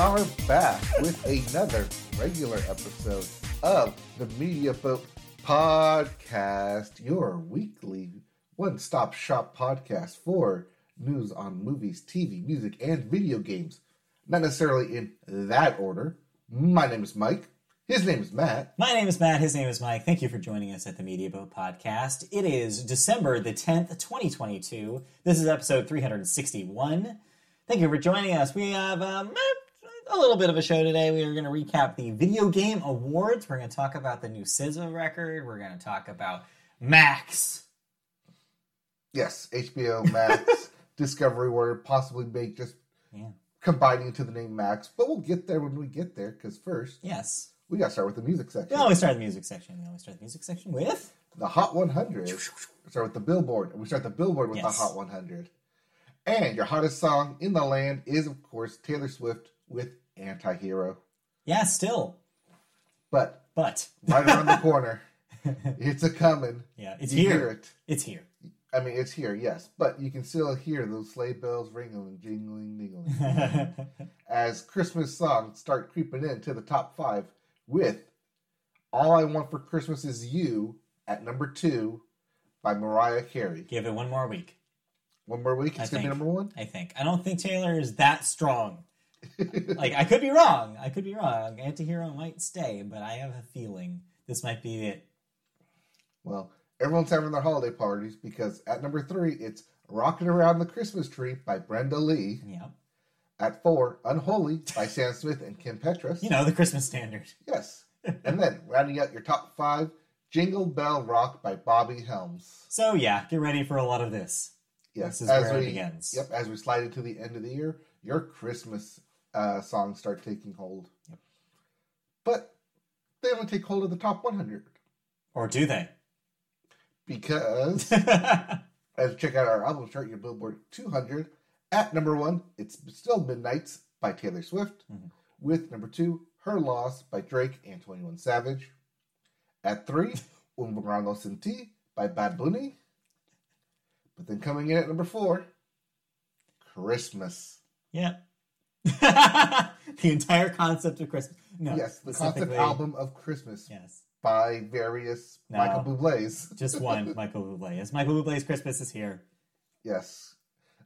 are back with another regular episode of the Media Boat Podcast, your weekly one stop shop podcast for news on movies, TV, music, and video games. Not necessarily in that order. My name is Mike. His name is Matt. My name is Matt. His name is Mike. Thank you for joining us at the Media Boat Podcast. It is December the 10th, 2022. This is episode 361. Thank you for joining us. We have um, a little bit of a show today. We are going to recap the Video Game Awards. We're going to talk about the new SZA record. We're going to talk about Max. Yes, HBO Max, Discovery World, possibly make just Yeah. combining into the name Max. But we'll get there when we get there, because first, Yes. we got to start with the music section. We always start the music section. We always start the music section with. the Hot 100. We start with the Billboard, we start the Billboard with Yes. the Hot 100. And your hottest song in the land is, of course, Taylor Swift with Anti-Hero. Yeah, still. But But. right around the corner, it's a coming. Yeah, it's you here. hear it. It's here. I mean, it's here, yes, but you can still hear those sleigh bells ringing and jingling, dingling as Christmas songs start creeping into the top five with "All I Want for Christmas Is You" at number two by Mariah Carey. Give it one more week. One more week, I it's gonna be number one. I think. I don't think Taylor is that strong. Like I could be wrong. I could be wrong. Antihero might stay, but I have a feeling this might be it. Well, everyone's having their holiday parties because at number three, it's "Rocking Around the Christmas Tree" by Brenda Lee. Yeah. At four, "Unholy" by Sam Smith and Kim Petras. You know, the Christmas standard. Yes. and then rounding out your top five, Jingle Bell Rock by Bobby Helms. So yeah, get ready for a lot of this. Yes, This is as we, begins. Yep, as we slide into the end of the year, your Christmas uh, songs start taking hold. Yep. But they only take hold of the top 100 Or do they? because as you check out our album chart, your Billboard 200 at number one, it's still Midnights by Taylor Swift. Mhm. With number two, Her Loss by Drake and 21 Savage. At three, Un Verano Sin Ti by Bad Bunny. But then coming in at number four, Christmas. yeah. the entire concept of Christmas. No. yes, the concept album of Christmas Yes. by various No. Michael Bublé's. Just one, Michael Bublé. Yes, Michael Bublé's Christmas is here. Yes.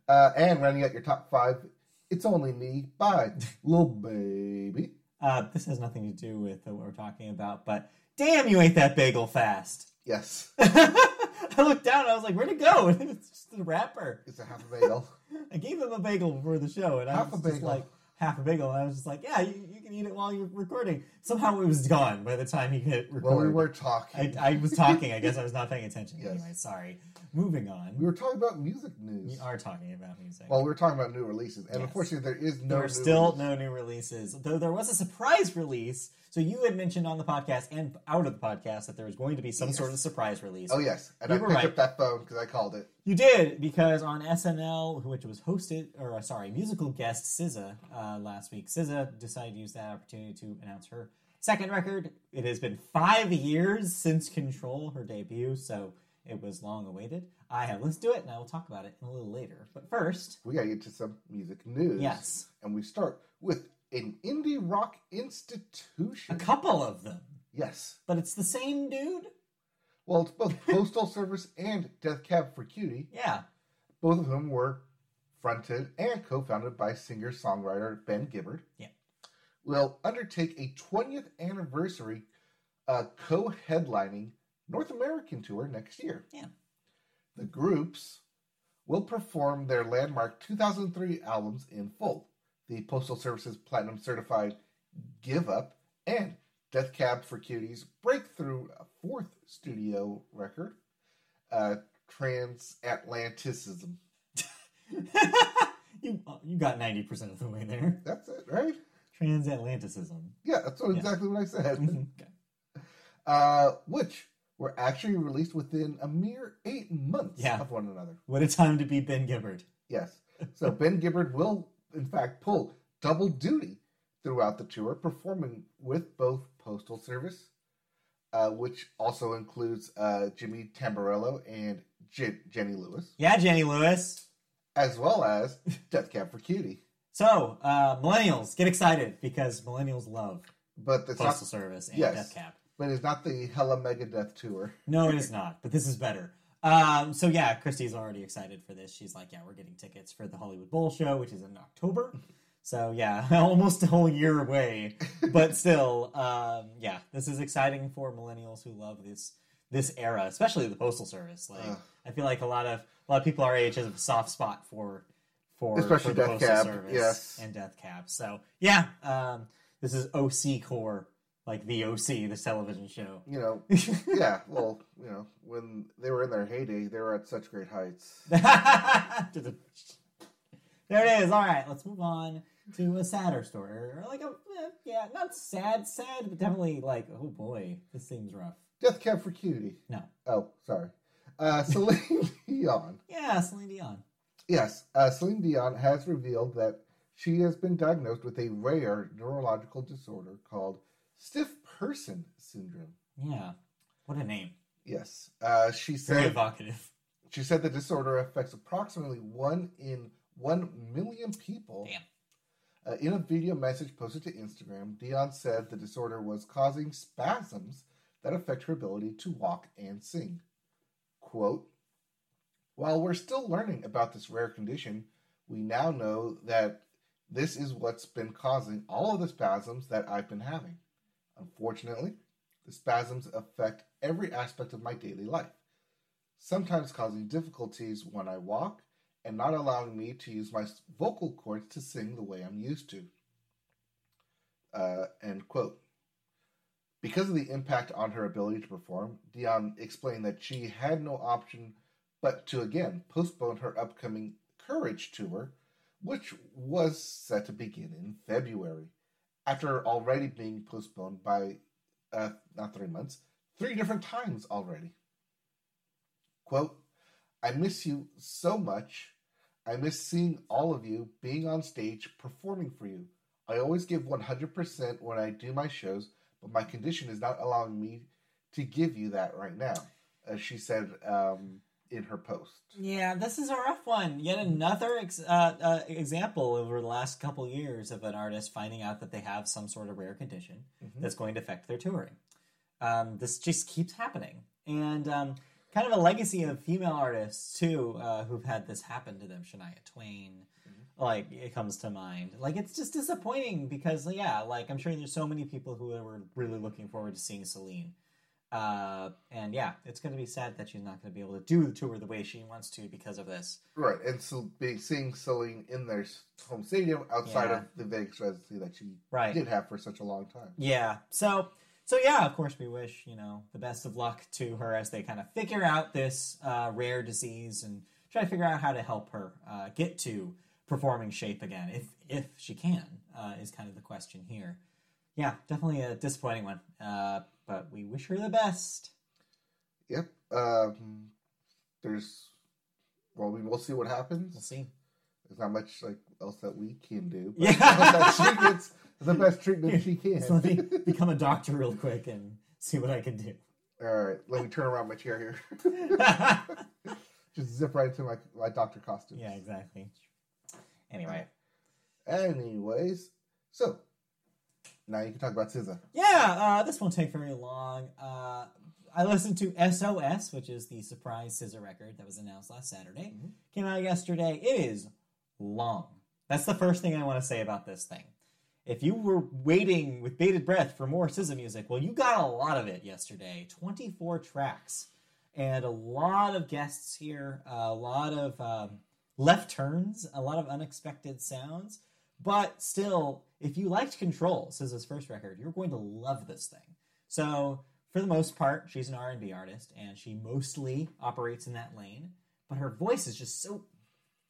Uh, and rounding out your top five, It's Only Me by Lil Baby. Uh, this has nothing to do with what we're talking about, but damn, you ate that bagel fast. Yes, I looked down and I was like, where'd it go? it's just the wrapper. it's a half a bagel. I gave him a bagel before the show, and I Half was a just like, half a bagel, and I was just like, yeah, you, you can eat it while you're recording. Somehow it was gone by the time he hit record. well, we were talking. I, I was talking. I guess I was not paying attention. Yes. Anyway, sorry. Moving on. we were talking about music news. We are talking about music. Well, we were talking about new releases, and Yes. unfortunately, there is no. there are new still release. no new releases, though there was a surprise release. So you had mentioned on the podcast and out of the podcast that there was going to be some Yes. sort of surprise release. Oh yes, and You I picked right. up that phone because I called it. You did because on SNL, which was hosted, or uh, sorry, musical guest SZA uh, last week, SZA decided to use that opportunity to announce her second record. It has been five years since Control, her debut, so it was long awaited. I have listened to it, and I will talk about it a little later. But first, We gotta get to some music news. yes, and we start with an indie rock institution. a couple of them, yes. but it's the same dude. Well, it's both Postal Service and Death Cab for Cutie, Yeah, both of whom were fronted and co-founded by singer-songwriter Ben Gibbard. Yeah. Will undertake a 20th anniversary uh, co-headlining North American tour next year. Yeah. The groups will perform their landmark 2003 albums in full. The Postal Service's platinum certified Give Up and Death Cab for Cuties breakthrough fourth studio record, uh, Transatlanticism. you you got ninety percent of the way there. That's it, right? Transatlanticism. Yeah, that's what, Yeah. exactly what I said. Okay. uh, which were actually released within a mere eight months Yeah. of one another. What a time to be Ben Gibbard. Yes. So Ben Gibbard will, in fact, pull double duty throughout the tour, performing with both Postal Service, uh, which also includes uh, Jimmy Tamborello and J- Jenny Lewis, Yeah, Jenny Lewis. as well as Death Cab for Cutie. So, uh, millennials, get excited because millennials love But it's Postal not. Service and yes. Death Cab. But it's not the Hella Megadeth tour. No, it is not, but this is better. Um, so yeah, Christy's already excited for this. She's like, yeah, we're getting tickets for the Hollywood Bowl show, which is in October. So yeah, almost a whole year away, but still, um, yeah, this is exciting for millennials who love this this era, especially the postal service. Like, Ugh. I feel like a lot of a lot of people our age have a soft spot for for Especially for the Death postal Cab, service yes. and Death Cab. So yeah, um, this is OC core, like the OC, this television show. You know, yeah. Well, you know, when they were in their heyday, they were at such great heights. there it is. All right, let's move on to a sadder story, or like a eh, yeah, not sad, sad, but definitely like oh boy, this seems rough. Death Cab for Cutie. No, Oh, sorry. Uh, Celine Dion. yeah, Celine Dion. Yes, uh, Celine Dion has revealed that she has been diagnosed with a rare neurological disorder called stiff person syndrome. Yeah, what a name. Yes, uh, she Very said evocative. she said the disorder affects approximately one in one million people. Damn. Uh, in a video message posted to Instagram, Dion said the disorder was causing spasms that affect her ability to walk and sing. Quote, While we're still learning about this rare condition, we now know that this is what's been causing all of the spasms that I've been having. Unfortunately, the spasms affect every aspect of my daily life, sometimes causing difficulties when I walk and not allowing me to use my vocal cords to sing the way I'm used to. Uh, end quote. Because of the impact on her ability to perform, Dion explained that she had no option but to again postpone her upcoming Courage tour, which was set to begin in February, after already being postponed by uh, not three months, three different times already. Quote, I miss you so much. I miss seeing all of you being on stage performing for you. I always give 100% when I do my shows, but my condition is not allowing me to give you that right now, as she said um, in her post. Yeah, this is a rough one. Yet another ex- uh, uh, example over the last couple years of an artist finding out that they have some sort of rare condition Mhm. that's going to affect their touring. Um, this just keeps happening, and um, kind of a legacy of female artists too uh, who've had this happen to them. Shania Twain, like it comes to mind. Like it's just disappointing because yeah, like I'm sure there's so many people who were really looking forward to seeing Celine. Uh, and yeah, it's going to be sad that she's not going to be able to do the tour the way she wants to because of this. Right, and so being seeing Celine in their home stadium outside Yeah. of the Vegas residency that she Right. did have for such a long time. Yeah. So so yeah, of course we wish, you know, the best of luck to her as they kind of figure out this uh, rare disease and try to figure out how to help her uh, get to performing shape again, if if she can, uh, is kind of the question here. Yeah, definitely a disappointing one. Uh, but we wish her the best. Yep. Um, there's, well, we will see what happens. We'll see. There's not much like else that we can do. Yeah. that she gets the best treatment she can. So let me become a doctor real quick and see what I can do. All right, let me turn around my chair here. Just zip right into my my doctor costume. yeah, exactly. Anyway. Anyways, so now you can talk about SZA. Yeah, uh, this won't take very long. Uh, I listened to SOS, which is the surprise SZA record that was announced last Saturday. Mhm. Came out yesterday. It is long. That's the first thing I want to say about this thing. If you were waiting with bated breath for more SZA music, well, you got a lot of it yesterday. 24 tracks. And a lot of guests here, a lot of um, left turns, a lot of unexpected sounds. But still, if you liked Control, SZA's first record, you're going to love this thing. So, for the most part, she's an R&B artist, and she mostly operates in that lane. But her voice is just so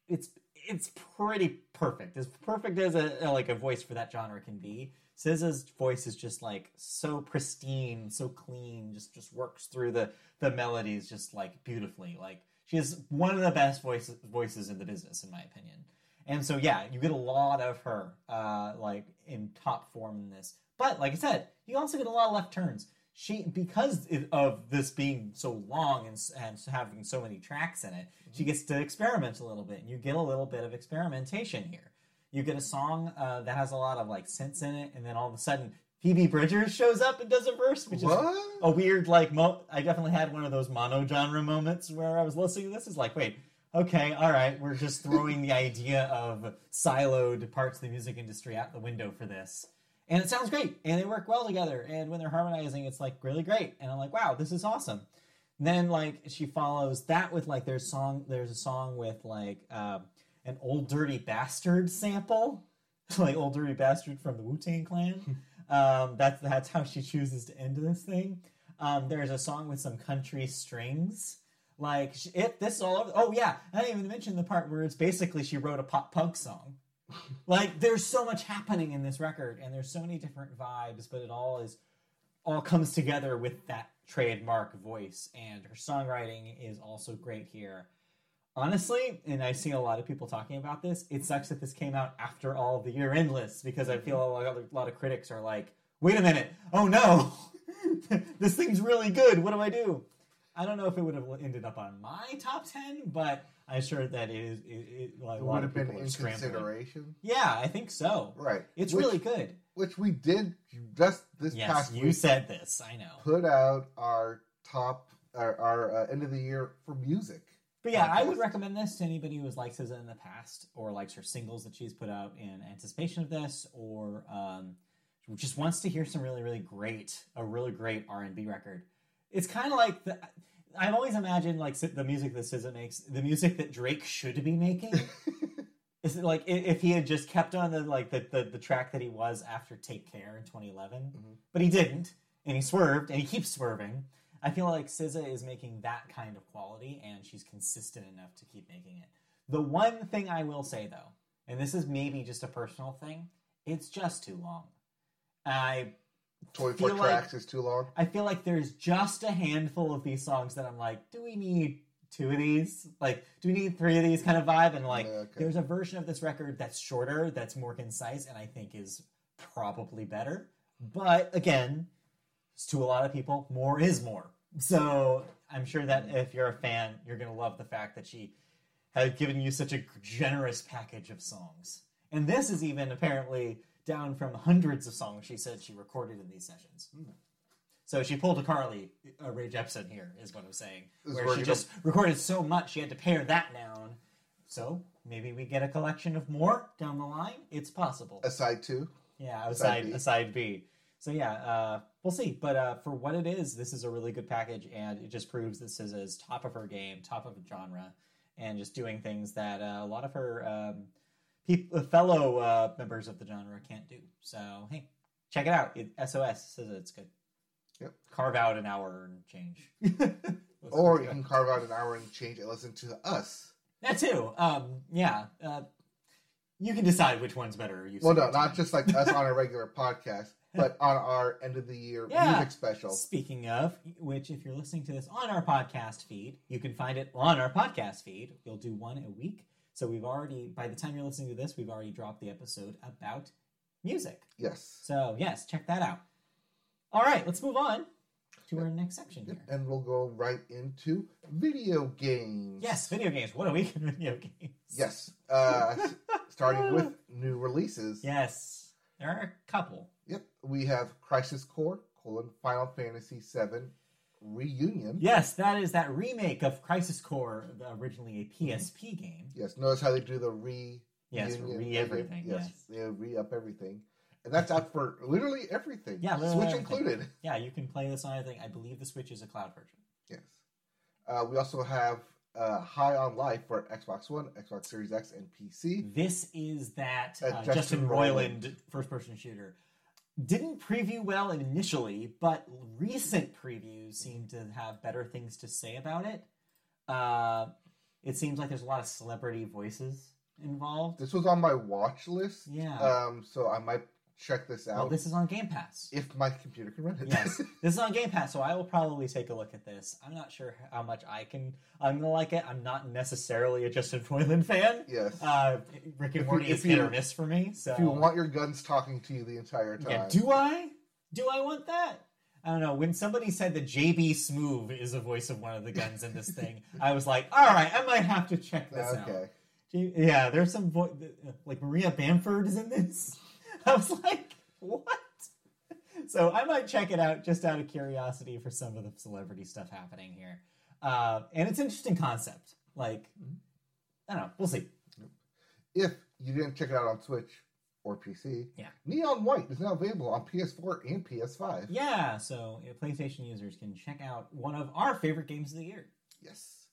it's it's pretty perfect. As perfect as a like a voice for that genre can be. SZA's voice is just like so pristine, so clean, just just works through the the melodies just like beautifully. Like she has one of the best voices voices in the business, in my opinion. And so yeah, you get a lot of her uh, like in top form in this. But like I said, you also get a lot of left turns. She because of this being so long and, and having so many tracks in it, she gets to experiment a little bit, and you get a little bit of experimentation here. you get a song uh, that has a lot of like synths in it, and then all of a sudden Phoebe Bridgers shows up and does a verse, which is a weird like. Mo- I definitely had one of those mono genre moments where I was listening to this. Is like, wait, okay, all right, we're just throwing the idea of siloed parts of the music industry out the window for this. And it sounds great, and they work well together. And when they're harmonizing, it's like really great. And I'm like, wow, this is awesome. then like she follows that with like there's song. There's a song with like um, an old dirty bastard sample, like old dirty bastard from the Wu Tang Clan. um, that's that's how she chooses to end this thing. Um, there's a song with some country strings. Like it, this is all over. Oh yeah, I didn't even mention the part where it's basically she wrote a pop punk song. like there's so much happening in this record, and there's so many different vibes, but it all is all comes together with that trademark voice. And her songwriting is also great here. Honestly, and I see a lot of people talking about this. It sucks that this came out after all the year-end lists because I feel a lot, of, a lot of critics are like, "Wait a minute! Oh no, this thing's really good. What do I do?" I don't know if it would have ended up on my top ten, but I'm sure that it is. It, it, like, It a would lot have of been people are in scrambling. consideration, Yeah, I think so. right? It's Which- really good. which we did just this Yes, past you week. said this. I know. put out our top, our, our uh, end of the year for music. But yeah, I would recommend this to anybody who has liked SZA in the past or likes her singles that she's put out in anticipation of this, or um, just wants to hear some really, really great, a really great R and B record. It's kind of like the. I've always imagined like the music that SZA makes, the music that Drake should be making. Is it like if he had just kept on the like the, the, the track that he was after Take Care in 2011, Mhm. but he didn't, and he swerved, and he keeps swerving. I feel like SZA is making that kind of quality, and she's consistent enough to keep making it. The one thing I will say though, and this is maybe just a personal thing, it's just too long. I 24 Feel like- tracks is too long. I feel like there's just a handful of these songs that I'm like, do we need two of these? Like, do we need three of these kind of vibe? And like, okay. there's a version of this record that's shorter, that's more concise, and I think is probably better. But again, to a lot of people, more is more. So I'm sure that hmm. if you're a fan, you're going to love the fact that she has given you such a generous package of songs. And this is even apparently down from hundreds of songs she said she recorded in these sessions. So she pulled a Carly, a Rae Jepsen here, is what I'm saying. Where where she just recorded so much, she had to pare that down. So maybe we get a collection of more down the line. It's possible. Aside two. Yeah, Side aside B. aside B. So yeah, uh, we'll see. But uh, for what it is, this is a really good package, and it just proves that SZA is top of her game, top of the genre, and just doing things that uh, a lot of her um, peop- uh, fellow uh, members of the genre can't do. So hey, check it out. It, SOS says it's good. Yep. Carve out an hour and change. Or you can carve out an hour and change and listen to us. that too. Um, yeah. Uh, you can decide which one's better. You Well, no, not just like us on a regular podcast, but on our end of the year Yeah. music special. Speaking of, which if you're listening to this on our podcast feed, you can find it on our podcast feed. We'll do one a week. So we've already, by the time you're listening to this, we've already dropped the episode about music. Yes. So yes, check that out. All right, let's move on to our next section here. And we'll go right into video games. Yes, video games. What a week in video games. Yes. Uh, starting with new releases. Yes, there are a couple. Yep. We have Crisis Core, colon, Final Fantasy VII Reunion. Yes, that is that remake of Crisis Core, the- originally a PSP game. Yes. Notice how they do the re. Yes, re everything. Yes. Yes. They re up everything. And that's out for literally everything. Yeah, literally Switch everything. included. Yeah, you can play this on anything. I believe the Switch is a cloud version. Yes. Uh, we also have uh, High on Life for Xbox One, Xbox Series X, and PC. This is that Uh, uh, Justin Justin, Roiland. Roiland first person shooter. Didn't preview well initially, but recent previews seem to have better things to say about it. Uh, it seems like there's a lot of celebrity voices involved. This was on my watch list. Yeah. Um, so I might check this out well, this is on Game Pass. if my computer can run it. yes, this is on Game Pass, so I will probably take a look at this. I'm not sure how much I can. I'm gonna like it. I'm not necessarily a Justin Roiland fan. yes. Uh, Rick and Morty is hit or miss for me. So if you want your guns talking to you the entire time. Yeah, do I? Do I want that? I don't know. When somebody said that JB Smoove is the voice of one of the guns in this thing, I was like, all right, I might have to check this out. okay. Yeah, there's some vo- like Maria Bamford is in this. I was like, what? So I might check it out just out of curiosity for some of the celebrity stuff happening here. Uh, and it's an interesting concept. Like, I don't know. We'll see. If you didn't check it out on Switch or PC, Yeah. Neon White is now available on PS4 and PS5. Yeah, so PlayStation users can check out one of our favorite games of the year. Yes.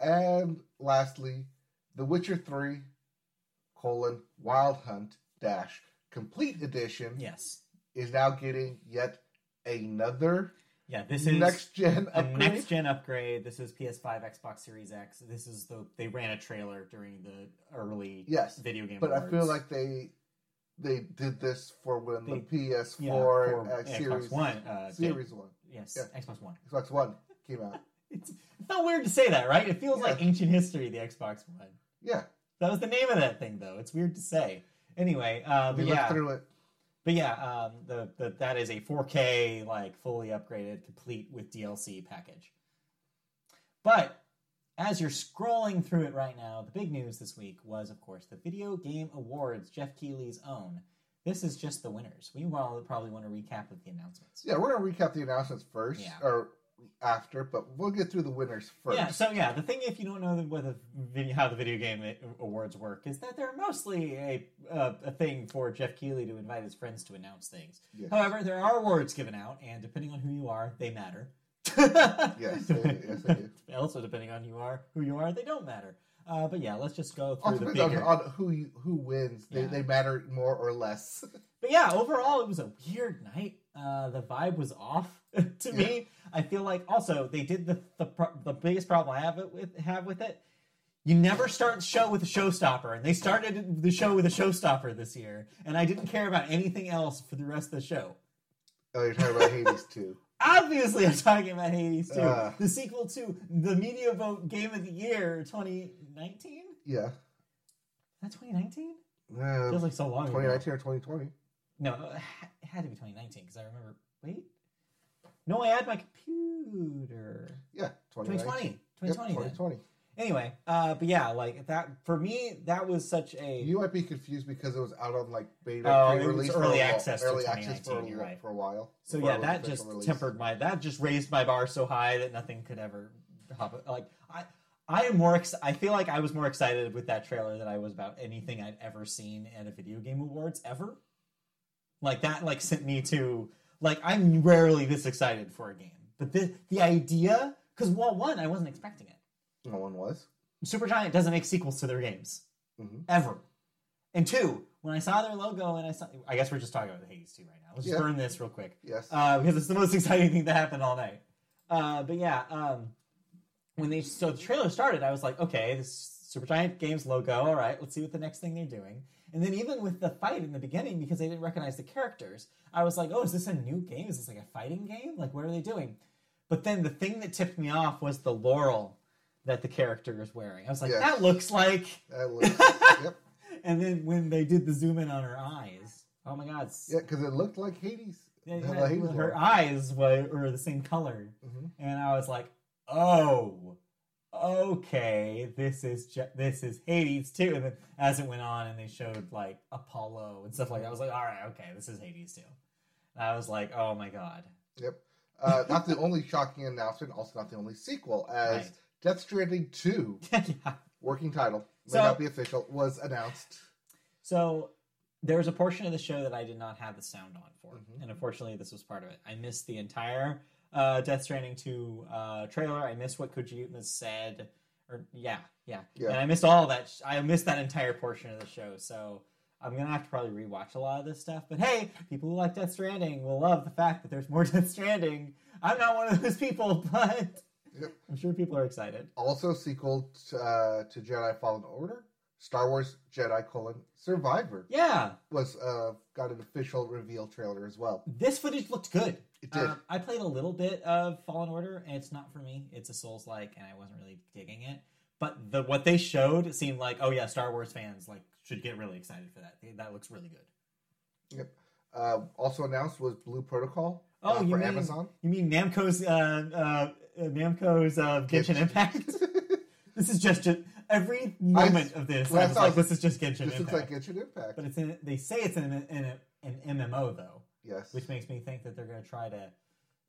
And lastly, The Witcher 3 colon Wild Hunt dash complete edition Yes. is now getting yet another Yeah, this is next gen upgrade. next gen upgrade. This is PS5, Xbox Series X. This is the they ran a trailer during the early Yes, video game. but I feel like they they did this for when They- the PS4 yeah, for uh, Xbox series One, uh, series one yes, yeah. Xbox One. Xbox One came out. It's, it's not weird to say that, right? It feels Yeah. like ancient history. The Xbox One. Yeah, That was the name of that thing, though. It's weird to say. Anyway, uh, we looked yeah, through it. but yeah, um, the, the that is a 4K like fully upgraded, complete with DLC package. But as you're scrolling through it right now, the big news this week was, of course, the Video Game Awards, Geoff Keighley's own. This is just the winners. We will probably want to recap of the announcements. Yeah, we're gonna recap the announcements first Yeah. or after, but we'll get through the winners first. Yeah, so yeah, the thing if you don't know what the video, how the video game awards work is that they're mostly a uh, a thing for Geoff Keighley to invite his friends to announce things. Yes. However, there are awards given out, and depending on who you are, they matter. Yes, they- yes, they do. also, depending on who you are who you are, they don't matter. Uh, but yeah, let's just go through the depends on, on who you, who wins. They, they matter more or less. But yeah, overall, it was a weird night. Uh, the vibe was off to me. I feel like also they did the the, pro- the biggest problem I have it with have with it. You never start the show with a showstopper, and they started the show with a showstopper this year, and I didn't care about anything else for the rest of the show. oh, you're talking about Hades two. Obviously, I'm talking about Hades two, Uh. the sequel to the Media Boat Game of the Year 2019. Yeah. That 2019 Uh, feels like so long ago. 2019 or 2020. No, it had to be 2019 because I remember. Wait, no, I had my computer. Yeah, 2020, 2020. Yep, then. 2020. Anyway, uh, but yeah, like that for me, that was such a. You might be confused because it was out on like beta Oh, pre-release early access to early access for, 2019, a, right. for a while. so yeah, that just release. tempered my. That just raised my bar so high that nothing could ever hop. Like I, I am more. Ex- I feel like I was more excited with that trailer than I was about anything I'd ever seen at a video game awards ever. Like that, like sent me to like I'm rarely this excited for a game, but the the idea because well, one I wasn't expecting it. No one was. Supergiant doesn't make sequels to their games Mhm. ever. And two, when I saw their logo and I saw, I guess we're just talking about the Hades two right now. Let's just burn this real quick Yes. uh, because it's the most exciting thing that happened all night. Uh, but yeah, um, when they so the trailer started, I was like, okay, this Supergiant Games logo. All right, let's see what the next thing they're doing. And then even with the fight in the beginning, because they didn't recognize the characters, I was like, oh, is this a new game? Is this like a fighting game? Like, what are they doing? But then the thing that tipped me off was the laurel that the character is wearing. I was like, Yes. that looks like. That was, yep. And then when they did the zoom in on her eyes, oh my god, Yeah, because it looked like Hades. yeah, yeah, Hades her eyes were, were the same color, Mhm. and I was like, oh, okay, this is this is Hades two. And then as it went on, and they showed like Apollo and stuff like that, I was like, all right, okay, this is Hades two. And I was like, oh my god, Yep. Uh, not the only shocking announcement, also not the only sequel, as Right. Death Stranding 2, yeah. working title, may So- not be official, was announced. So there was a portion of the show that I did not have the sound on for, Mhm. and unfortunately, this was part of it. I missed the entire uh, Death Stranding two uh, trailer. I missed what Kojima said, or yeah, yeah, Yeah. and I missed all that. sh- I missed that entire portion of the show. So I'm gonna have to probably rewatch a lot of this stuff. But hey, people who like Death Stranding will love the fact that there's more Death Stranding. I'm not one of those people, but Yep. I'm sure people are excited. Also, sequel to, uh, to Jedi Fallen Order, Star Wars Jedi colon Survivor Yeah, was uh, got an official reveal trailer as well. this footage looked good. It did. Um, I played a little bit of Fallen Order, and it's not for me. It's a Souls like, and I wasn't really digging it. But the what they showed seemed like, oh yeah, Star Wars fans like should get really excited for that. That looks really good. Yep. Uh, also announced was Blue Protocol Oh, uh, you for mean Amazon. you mean Namco's uh, uh, uh, Namco's uh, Genshin Impact? this is just, just every moment of this, I I was like, this- "This is just Genshin Impact. This looks Impact." like Genshin Impact. but it's in, they say it's in, an- in a, an MMO though, yes. which makes me think that they're going to try to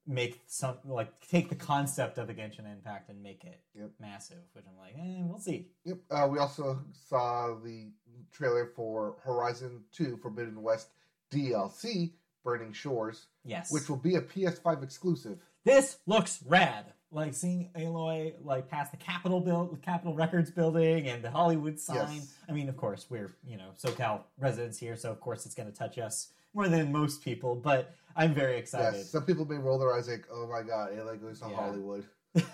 make some like take the concept of a Genshin Impact and make it Yep. massive. Which I'm like, eh, we'll see. Yep. Uh, we also saw the trailer for Horizon 2 Forbidden West DLC, Burning Shores, Yes, which will be a PS5 exclusive. this looks rad. Like seeing Aloy like past the Capitol build, Capitol Records building, and the Hollywood sign. Yes. I mean, of course, we're you know SoCal residents here, so of course it's going to touch us more than most people. But I'm very excited. Yes. Some people may roll their eyes like, oh my god, Aloy goes to Yeah. Hollywood.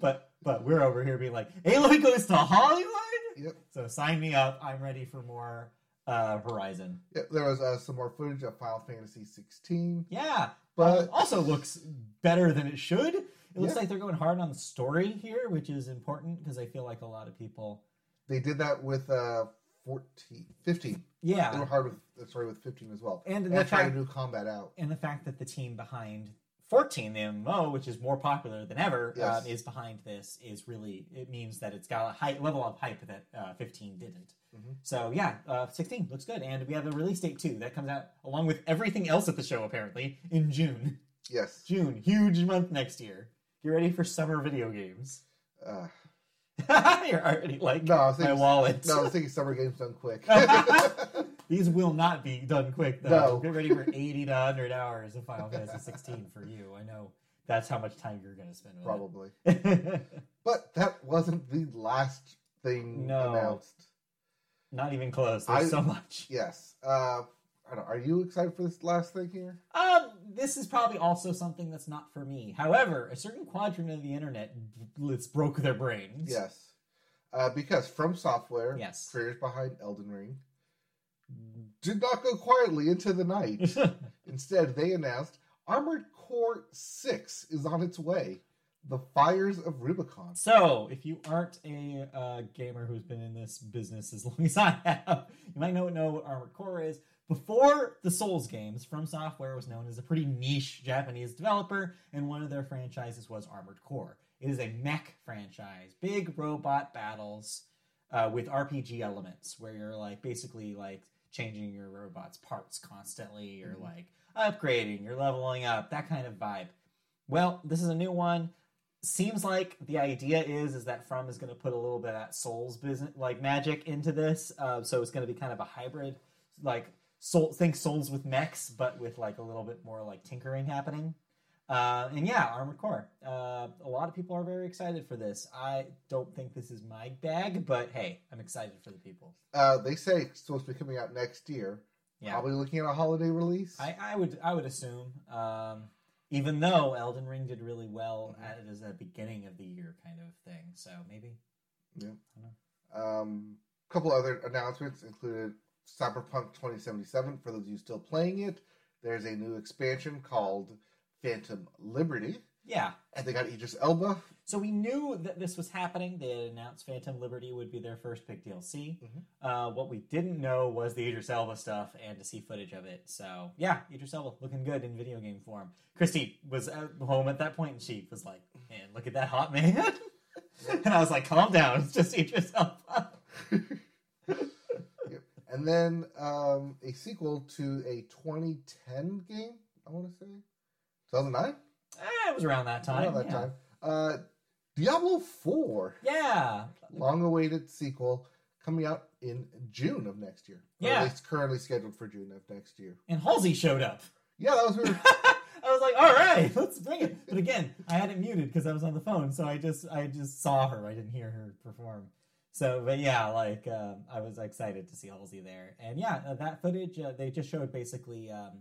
but but we're over here being like, Aloy goes to Hollywood. Yep. So sign me up. I'm ready for more uh, Horizon. Yep. There was uh, some more footage of Final Fantasy 16, Yeah, but also looks better than it should. It looks Yeah. like they're going hard on the story here, which is important because I feel like a lot of people. they did that with uh, 14, 15. Yeah. They were hard with the story with 15 as well. and And the fact to do combat out. and the fact that the team behind 14, the MMO, which is more popular than ever, Yes. um, is behind this is really it means that it's got a high level of hype that uh, 15 didn't. Mhm. So yeah, uh, 16 looks good, and we have a release date too that comes out along with everything else at the show apparently in June. Yes. June, huge month next year. Get ready for summer video games. Uh, You're already like no, I was my thinking, wallet. no, I was thinking summer games done quick. These will not be done quick though. No. Get ready for 80 to 100 hours of Final Fantasy 16 for you. I know that's how much time you're going to spend with Probably. But that wasn't the last thing No. announced. not even close. There's I- so much. Yes. Uh, I don't are you excited for this last thing here? Um, this is probably also something that's not for me. However, a certain quadrant of the internet let's broke their brains. Yes. Uh, because From Software, Yes. creators behind Elden Ring, did not go quietly into the night. Instead, they announced Armored Core 6 is on its way. The Fires of Rubicon. So, if you aren't a uh, gamer who's been in this business as long as I have, you might not know what Armored Core is. Before the Souls games, From Software was known as a pretty niche Japanese developer, and one of their franchises was Armored Core. It is a mech franchise, big robot battles uh, with RPG elements, where you're like basically like changing your robot's parts constantly, you're Mhm. like upgrading, you're leveling up, that kind of vibe. Well, this is a new one seems like the idea is is that From is going to put a little bit of that Souls business like magic into this, uh, so it's going to be kind of a hybrid, like soul think Souls with mechs, but with like a little bit more like tinkering happening. Uh, and yeah, Armored Core. Uh, a lot of people are very excited for this. I don't think this is my bag, but hey, I'm excited for the people. Uh, they say it's supposed to be coming out next year. Yeah, Probably looking at a holiday release. I, I would I would assume. Um, even though Elden Ring did really well Mhm. at it as a beginning of the year kind of thing, so maybe. Yeah. Um, a couple other announcements included Cyberpunk 2077 for those of you still playing it. There's a new expansion called Phantom Liberty, Yeah. and they got Idris Elba. So we knew that this was happening. They had announced Phantom Liberty would be their first big DLC. Mhm. Uh, what we didn't know was the Idris Elba stuff and to see footage of it. So yeah, Idris Elba looking good in video game form. Christy was at home at that point and she was like, "Man, look at that hot man." and I was like, "Calm down. It's just Idris Elba." And then um, a sequel to a 2010 game, I want to say. 2009? Eh, it was around that time. Around that yeah. time. Uh, Diablo 4, Yeah. long awaited sequel, coming out in June of next year. Yeah. least currently scheduled for June of next year. And Halsey showed up. Yeah, that was weird. I was like, all right, let's bring it. But again, I had it muted because I was on the phone, so I just I just saw her. I didn't hear her perform. So, but yeah, like um, I was excited to see Halsey there, and yeah, uh, that footage uh, they just showed basically um,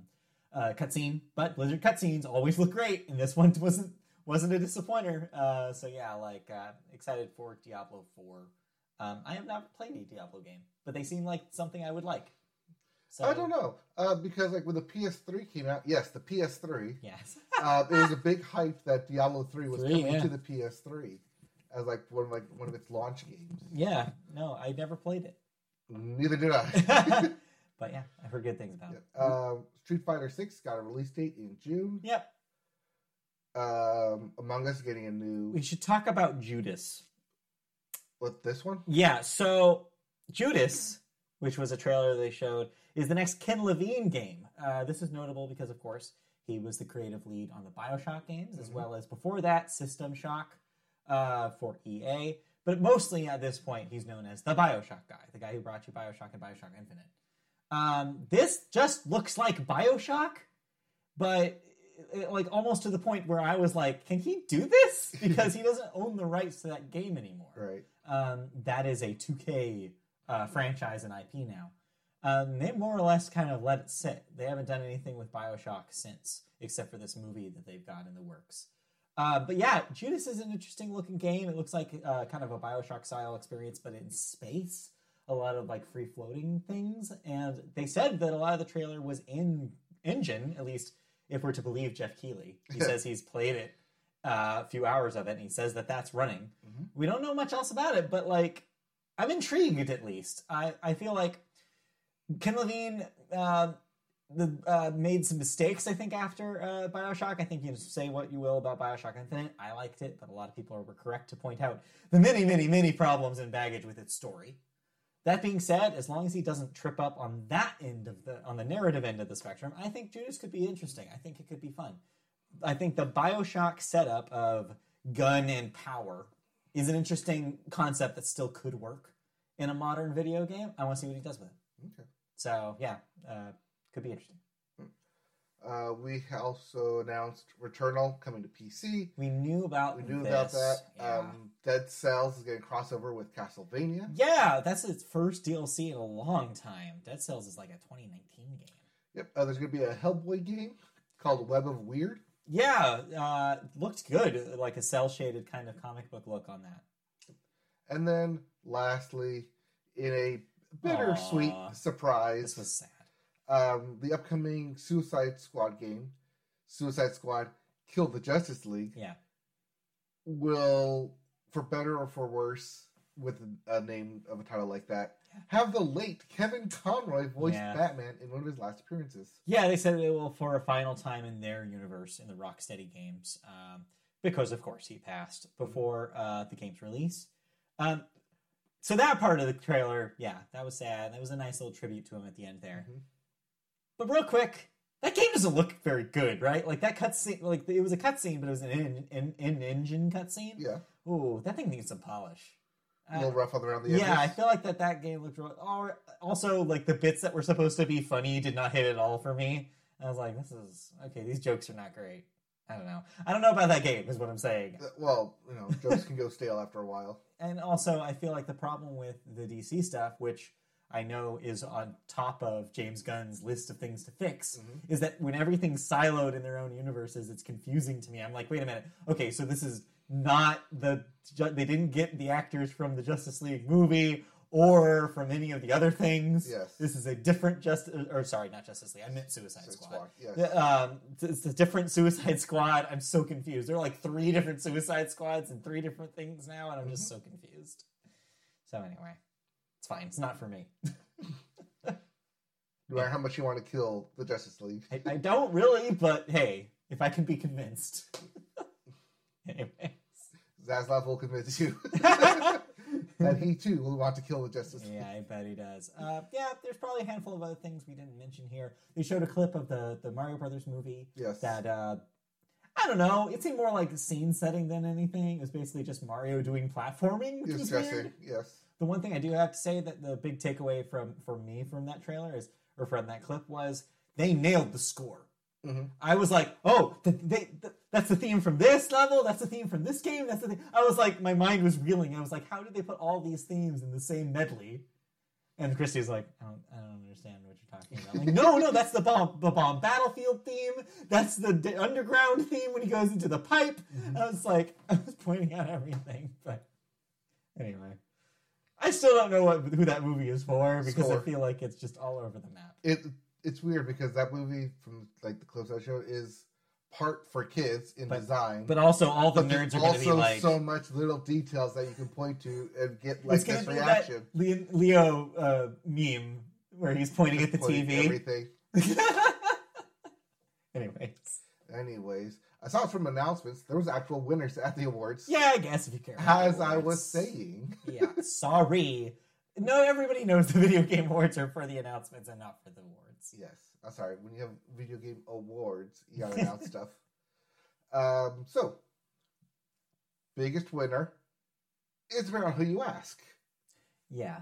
uh, cutscene, but Blizzard cutscenes always look great, and this one wasn't wasn't a disappointer. Uh, so yeah, like uh, excited for Diablo Four. Um, I have not played a Diablo game, but they seem like something I would like. So I don't know. Uh, because, like, when the PS3 came out, yes, the PS3, Yes. uh, it was a big hype that Diablo 3 was Three, coming yeah. to the PS3 as, like, one of, like, one of its launch games. yeah. No, I never played it. Neither did I. but yeah, I've heard good things about it. Um, Street Fighter 6 got a release date in June. Yep. Um, Among Us getting a new. We should talk about Judas. With this one? Yeah, so Judas, which was a trailer they showed, is the next Ken Levine game. Uh, this is notable because, of course, he was the creative lead on the Bioshock games, as Mhm. well as before that, System Shock uh, for EA. But mostly at this point, he's known as the Bioshock guy, the guy who brought you Bioshock and Bioshock Infinite. Um, this just looks like Bioshock, but uh, like almost to the point where I was like, can he do this? Because he doesn't own the rights to that game anymore Right. um, that is a 2K uh, franchise and IP now. Um, they more or less kind of let it sit. They haven't done anything with Bioshock since, except for this movie that they've got in the works. Uh, but yeah, Judas is an interesting looking game. It looks like uh, kind of a Bioshock style experience, but in space. A lot of like free floating things. And they said that a lot of the trailer was in engine, at least if we're to believe Geoff Keighley. He says he's played it uh, a few hours of it, and he says that that's running. Mhm. We don't know much else about it, but like, I'm intrigued at least. I, I feel like Ken Levine uh, the, uh, made some mistakes, I think, after uh, Bioshock. I think you say what you will about Bioshock Infinite. I liked it, but a lot of people were correct to point out the many, many, many problems and baggage with its story. That being said, as long as he doesn't trip up on that end of the on the narrative end of the spectrum, I think Judas could be interesting. I think it could be fun. I think the Bioshock setup of gun and power is an interesting concept that still could work in a modern video game. I want to see what he does with it. Okay. So yeah, uh, could be interesting. Uh, we also announced Returnal coming to PC. We knew about We knew this. about that. Yeah. Um, Dead Cells is getting crossover with Castlevania. yeah, that's its first DLC in a long time. Dead Cells is like a 2019 game. Yep. Uh, there's going to be a Hellboy game called Web of Weird. Yeah, uh, looked good, like a cell shaded kind of comic book look on that. And then, lastly, in a bittersweet Aw. surprise, This was sad. Um, the upcoming Suicide Squad game, Suicide Squad Kill the Justice League, Yeah, will, for better or for worse, with a name of a title like that, have the late Kevin Conroy voice Yeah. Batman in one of his last appearances. yeah. They said it will for a final time in their universe in the Rocksteady games, um, because of course he passed before uh, the game's release. Um, so that part of the trailer, yeah, that was sad. That was a nice little tribute to him at the end there. Mhm. But real quick, that game doesn't look very good, right? Like that cutscene, like it was a cutscene, but it was an in, in, in engine cutscene. Yeah, Ooh, that thing needs some polish. a little rough on the around the edges. yeah, I feel like that that game looked real. or- Also, like the bits that were supposed to be funny did not hit at all for me. I was like, this is okay. These jokes are not great. I don't know. I don't know about that game. Is what I'm saying. Uh, Well, you know, jokes can go stale after a while. And also, I feel like the problem with the DC stuff, which I know is on top of James Gunn's list of things to fix, Mhm. is that when everything's siloed in their own universes, it's confusing to me. I'm like, wait a minute. Okay, so this is not the they didn't get the actors from the Justice League movie or from any of the other things. Yes. This is a different Justice, or sorry, not Justice League. I meant Suicide Suicide Squad. Squad, yes. Um, it's a different Suicide Squad. I'm so confused. There are like three different Suicide Squads and three different things now, and I'm just so confused. So anyway, fine. It's not for me. No matter how much you want to kill the Justice League. I, I don't really, but hey, if I can be convinced. anyway. Zaslav will convince you that he too will want to kill the Justice League. Yeah, I bet he does. Uh, yeah, there's probably a handful of other things we didn't mention here. They showed a clip of the the Mario Brothers movie Yes. that uh, I don't know. It seemed more like a scene setting than anything. It was basically just Mario doing platforming, which was weird. Yes. The one thing I do have to say that the big takeaway from for me from that trailer is or from that clip was they nailed the score. Mhm. I was like, oh, th- they, th- that's the theme from this level. That's the theme from this game. That's the thing. I was like, my mind was reeling. I was like, how did they put all these themes in the same medley? And Christy's like, I don't, I don't understand what you're talking about. I'm like, no, no, that's the bomb, the bomb battlefield theme. That's the d- underground theme when he goes into the pipe. I was like, I was pointing out everything, but anyway, I still don't know what who that movie is for because Score. I feel like it's just all over the map. It it's weird because that movie from like the close I showed is part for kids in But- design. But also, all the nerds are going to be also like, so much little details that you can point to and get like this reaction. Leo, Leo uh, meme where he's pointing at the Pointing TV. Everything. Anyways, Anyways, aside from announcements, there was actual winners at the awards. Yeah, I guess if you care. As I was saying. yeah, sorry. No, everybody knows the video game awards are for the announcements and not for the awards. Yes. I'm sorry. When you have video game awards, you gotta announce stuff. Um, so, biggest winner. It's depending on who you ask. Yeah.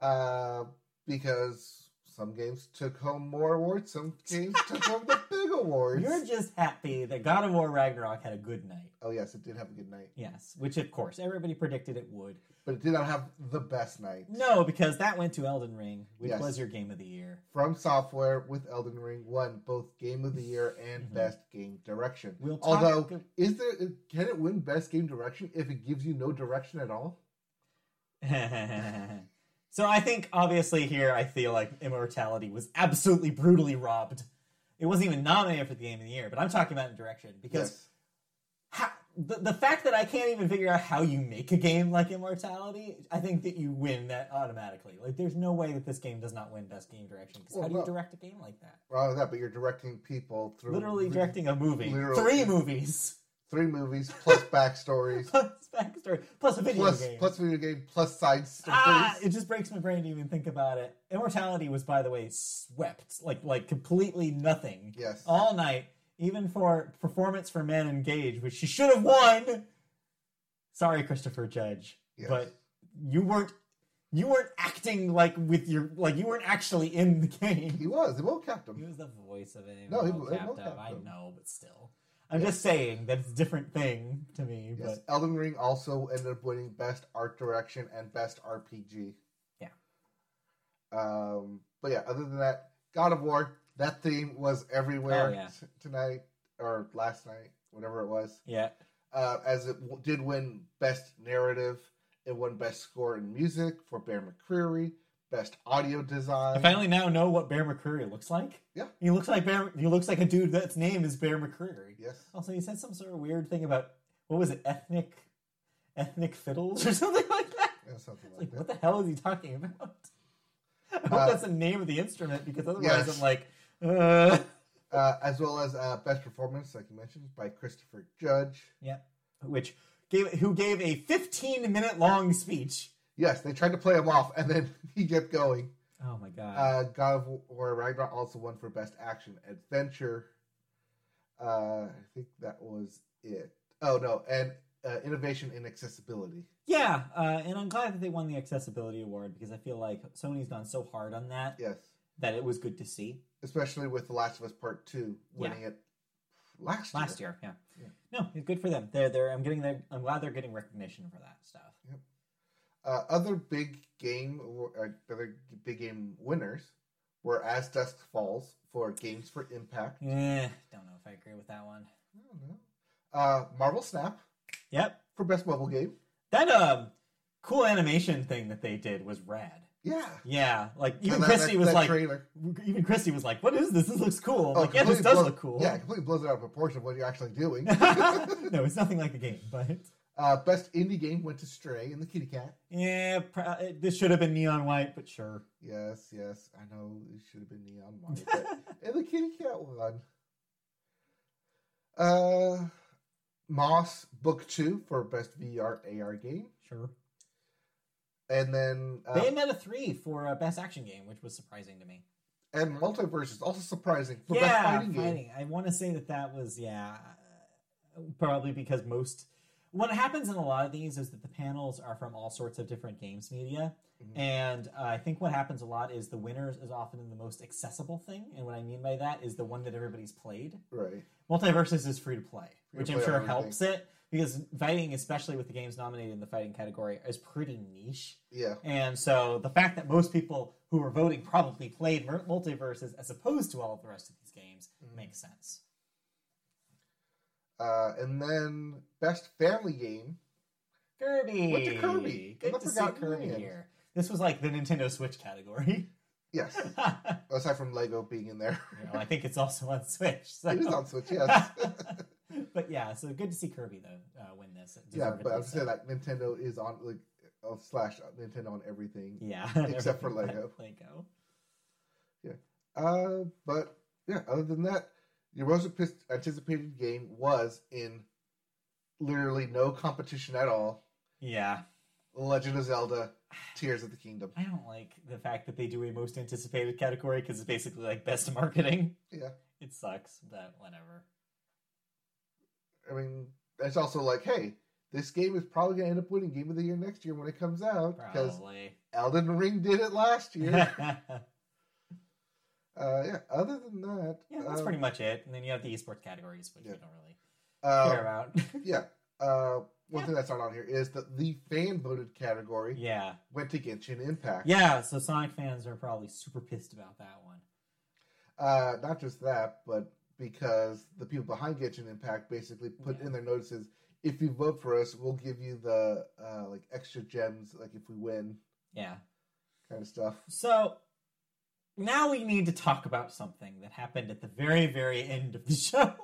Uh, because some games took home more awards, some games took home the big awards. You're just happy that God of War Ragnarok had a good night. Oh yes, it did have a good night, Yes, which of course everybody predicted it would. but it did not have the best night. No, because that went to Elden Ring, which Yes. was your game of the year. From Software with Elden Ring won both Game of the Year and Mhm. Best Game Direction. We'll talk- Although, is there can it win Best Game Direction if it gives you no direction at all? so I think obviously here I feel like Immortality was absolutely brutally robbed. It wasn't even nominated for the game of the year, but I'm talking about in direction because Yes. how, the, the fact that I can't even figure out how you make a game like Immortality, I think that you win that automatically. Like, there's no way that this game does not win Best Game Direction. Because Well, how do you no. direct a game like that? Well, that, but you're directing people through Literally directing a movie, literally- three movies, three movies plus backstories plus backstory, plus a video plus game. plus video game plus side stories. Ah, it just breaks my brain to even think about it. Immortality was, by the way, swept like like completely nothing yes. all night, even for performance for Manon Gage, which she should have won. Sorry, Christopher Judge, Yes. but you weren't you weren't acting like with your like you weren't actually in the game. he was. They both kept He him. was the voice of it. No, he- Captive. both kept I know, but still, I'm just saying that it's a different thing to me. Yes. But Elden Ring also ended up winning Best Art Direction and Best RPG. Yeah. Um, but yeah, other than that, God of War, that theme was everywhere Oh, yeah. t- tonight or last night, whatever it was. yeah, Uh, as it w- did win Best Narrative, it won Best Score in Music for Bear McCreary, Best Audio Design. I finally now know what Bear McCreary looks like. Yeah. He looks like Bear. He looks like a dude that's name is Bear McCreary. Yes. Also, he said some sort of weird thing about what was it, ethnic, ethnic fiddles or something like that. Yeah, something like like, what the hell is he talking about? I hope Uh, that's the name of the instrument because otherwise yes. I'm like, uh. Uh, as well as uh, Best Performance, like you mentioned, by Christopher Judge. Yeah, which gave who gave a 15 minute long speech. Yes, they tried to play him off, and then he kept going. Oh my god! Uh, God of War Ragnarok also won for Best Action Adventure. Uh, I think that was it. Oh no, and uh, Innovation in Accessibility. yeah, uh, and I'm glad that they won the accessibility award because I feel like Sony's gone so hard on that Yes, that it was good to see. especially with The Last of Us Part Two winning it last year. last year. Yeah. Yeah. No, it's good for them. They're they're. I'm getting their. I'm glad they're getting recognition for that stuff. Uh, other big game, uh, other big game winners were As Dusk Falls for Games for Impact. Eh, don't know if I agree with that one. I don't know. Uh, Marvel Snap Yep, for Best Mobile Game. that um, cool animation thing that they did was rad. Yeah. Yeah, like even that- Christy that- was that like, trailer. even Christy was like, "What is this? This looks cool." Oh, like, yeah, this does blows- look cool. Yeah, it completely blows it out of proportion of what you're actually doing. no, it's nothing like the game, but uh, best indie game went to Stray and the Kitty Cat. yeah, pr- uh, this should have been neon white, but sure. Yes, yes, I know it should have been neon white, but and the Kitty Cat won. Uh, Moss Book Two for best VR AR game, Sure. and then uh, They met a three for uh, best action game, which was surprising to me. and Multiverse is also surprising for best yeah, fighting, fighting. game. I want to say that that was yeah, probably because most what happens in a lot of these is that the panels are from all sorts of different games media, Mhm. and uh, I think what happens a lot is the winners is often the most accessible thing, and what I mean by that is the one that everybody's played. Right. MultiVersus is free to play, Free to which I'm sure helps it because fighting, especially with the games nominated in the fighting category, is pretty niche. Yeah. And so the fact that most people who were voting probably played MultiVersus as opposed to all of the rest of these games Mhm. makes sense. Uh, and then best family game. Kirby. Went to Kirby. Good to see Kirby Land. here. This was like the Nintendo Switch category. Yes. Aside from Lego being in there, know, I think it's also on Switch. So. it is on Switch. Yes. but yeah, so good to see Kirby though uh, win this. yeah, but I'm Deservedly saying so. that Nintendo is on like uh, slash Nintendo on everything. Yeah, except for everything Lego. but Lego. Uh, but yeah, other than that, Your most anticipated game was in literally no competition at all. Yeah. Legend of Zelda: Tears of the Kingdom. I don't like the fact that they do a most anticipated category because it's basically like best marketing. Yeah, It sucks, but whatever. I mean, it's also like, hey, this game is probably going to end up winning Game of the Year next year when it comes out because. Elden Ring did it last year. uh, yeah. Other than that, yeah, that's um, pretty much it. And then you have the esports categories, which Yeah. we don't really care uh, about. yeah. Uh, one Yeah. thing that's not on here is that the fan voted category yeah. went to Genshin Impact. Yeah, so Sonic fans are probably super pissed about that one. Uh, not just that, but because the people behind Genshin Impact basically put Yeah. in their notices, if you vote for us, we'll give you the uh, like extra gems, like if we win, Yeah. kind of stuff. So now we need to talk about something that happened at the very, very end of the show.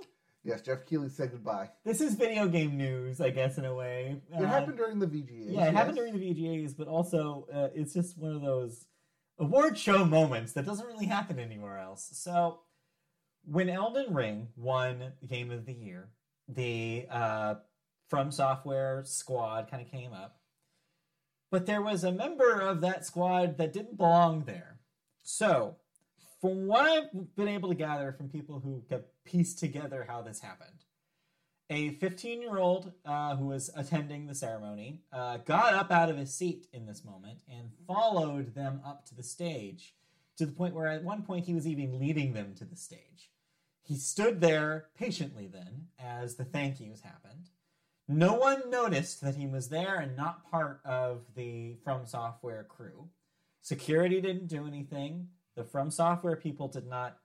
Yes, Geoff Keighley said goodbye. This is video game news, I guess, in a way. It Uh, happened during the VGAs. Yeah, it happened during the VGAs, but also uh, it's just one of those award show moments that doesn't really happen anywhere else. So, when Elden Ring won Game of the Year, the uh, From Software squad kind of came up, but there was a member of that squad that didn't belong there. So, from what I've been able to gather from people who have pieced together how this happened, a 15 year old uh, who was attending the ceremony uh, got up out of his seat in this moment and followed them up to the stage to the point where at one point he was even leading them to the stage. He stood there patiently then as the thank yous happened. No one noticed that he was there and not part of the From Software crew. Security didn't do anything. The From Software people did not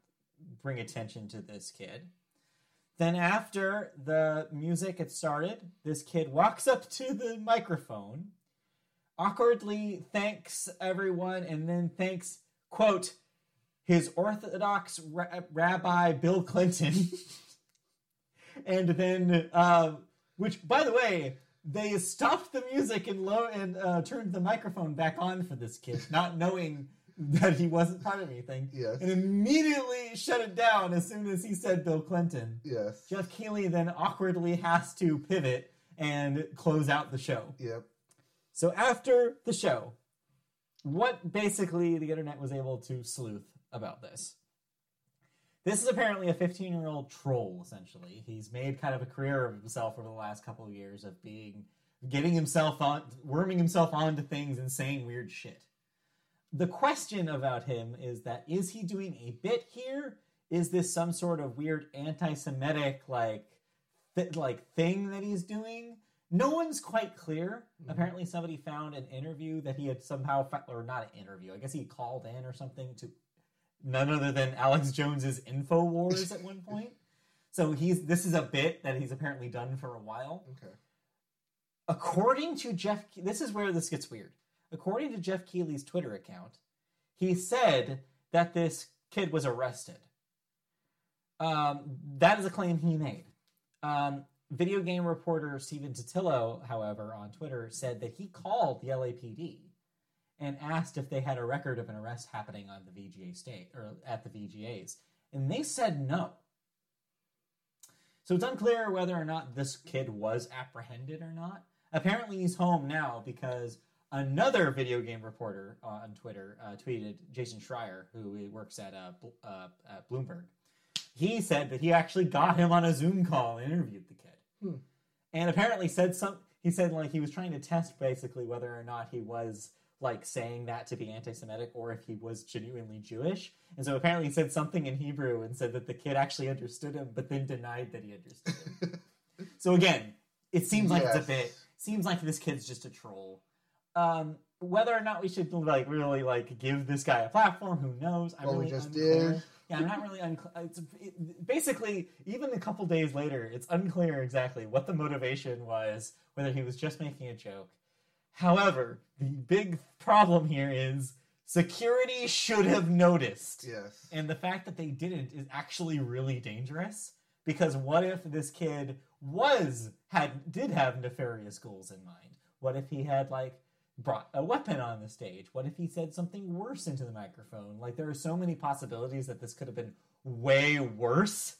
bring attention to this kid. Then, after the music had started, this kid walks up to the microphone, awkwardly thanks everyone, and then thanks, quote, his Orthodox ra- rabbi Bill Clinton. and then, uh, which, by the way, they stopped the music and low and uh, turned the microphone back on for this kid, not knowing that he wasn't part of anything, Yes. and immediately shut it down as soon as he said Bill Clinton. Yes. Geoff Keighley then awkwardly has to pivot and close out the show. Yep. So after the show, what basically the internet was able to sleuth about this? This is apparently a 15 year old troll, essentially. He's made kind of a career of himself over the last couple of years of being, getting himself on, worming himself onto things and saying weird shit. The question about him is that is he doing a bit here? Is this some sort of weird anti Semitic, like, th- like thing that he's doing? No one's quite clear. Mhm. Apparently, somebody found an interview that he had somehow, fa- or not an interview. I guess he called in or something to none other than Alex Jones's Infowars at one point. So he's this is a bit that he's apparently done for a while. Okay. According to Geoff, this is where this gets weird. According to Geoff Keighley's Twitter account, he said that this kid was arrested. Um, that is a claim he made. Um, video game reporter Stephen Totilo, however, on Twitter said that he called the LAPD and asked if they had a record of an arrest happening on the VGA state or at the VGAs, and they said no. So it's unclear whether or not this kid was apprehended or not. Apparently, he's home now because another video game reporter on Twitter uh, tweeted Jason Schreier, who works at, uh, Bl- uh, at Bloomberg. He said that he actually got him on a Zoom call and interviewed the kid, Hmm. and apparently said some. He said like he was trying to test basically whether or not he was like saying that to be anti-Semitic or if he was genuinely Jewish. And so apparently he said something in Hebrew and said that the kid actually understood him, but then denied that he understood him. so again, it seems like it's a bit. Seems like this kid's just a troll. Um, whether or not we should like really like give this guy a platform, who knows? I'm Well, we really just unclear. did. Yeah, I'm not really unclear. It's it, basically even a couple days later, it's unclear exactly what the motivation was. Whether he was just making a joke. However, the big problem here is security should have noticed. Yes. And the fact that they didn't is actually really dangerous because what if this kid was had did have nefarious goals in mind? What if he had like brought a weapon on the stage? What if he said something worse into the microphone? Like there are so many possibilities that this could have been way worse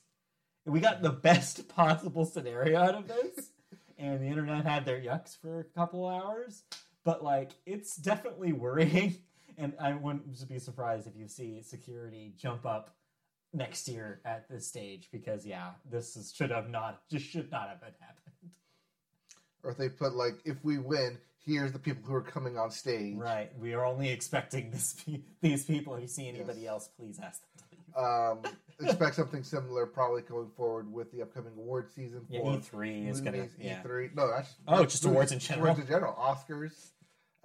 we got the best possible scenario out of this, and the internet had their yucks for a couple hours. But like, it's definitely worrying, and I wouldn't be surprised if you see security jump up next year at this stage because yeah, this is, should have not just should not have happened. Or if they put like, if we win, here's the people who are coming on stage. Right, we are only expecting this pe- these people. If you see anybody Yes. else, please ask them to leave. Um, expect something similar probably going forward with the upcoming award season. Yeah, for E3 is gonna movies. E3. No, that's Oh, just awards in general? Awards in general. Oscars,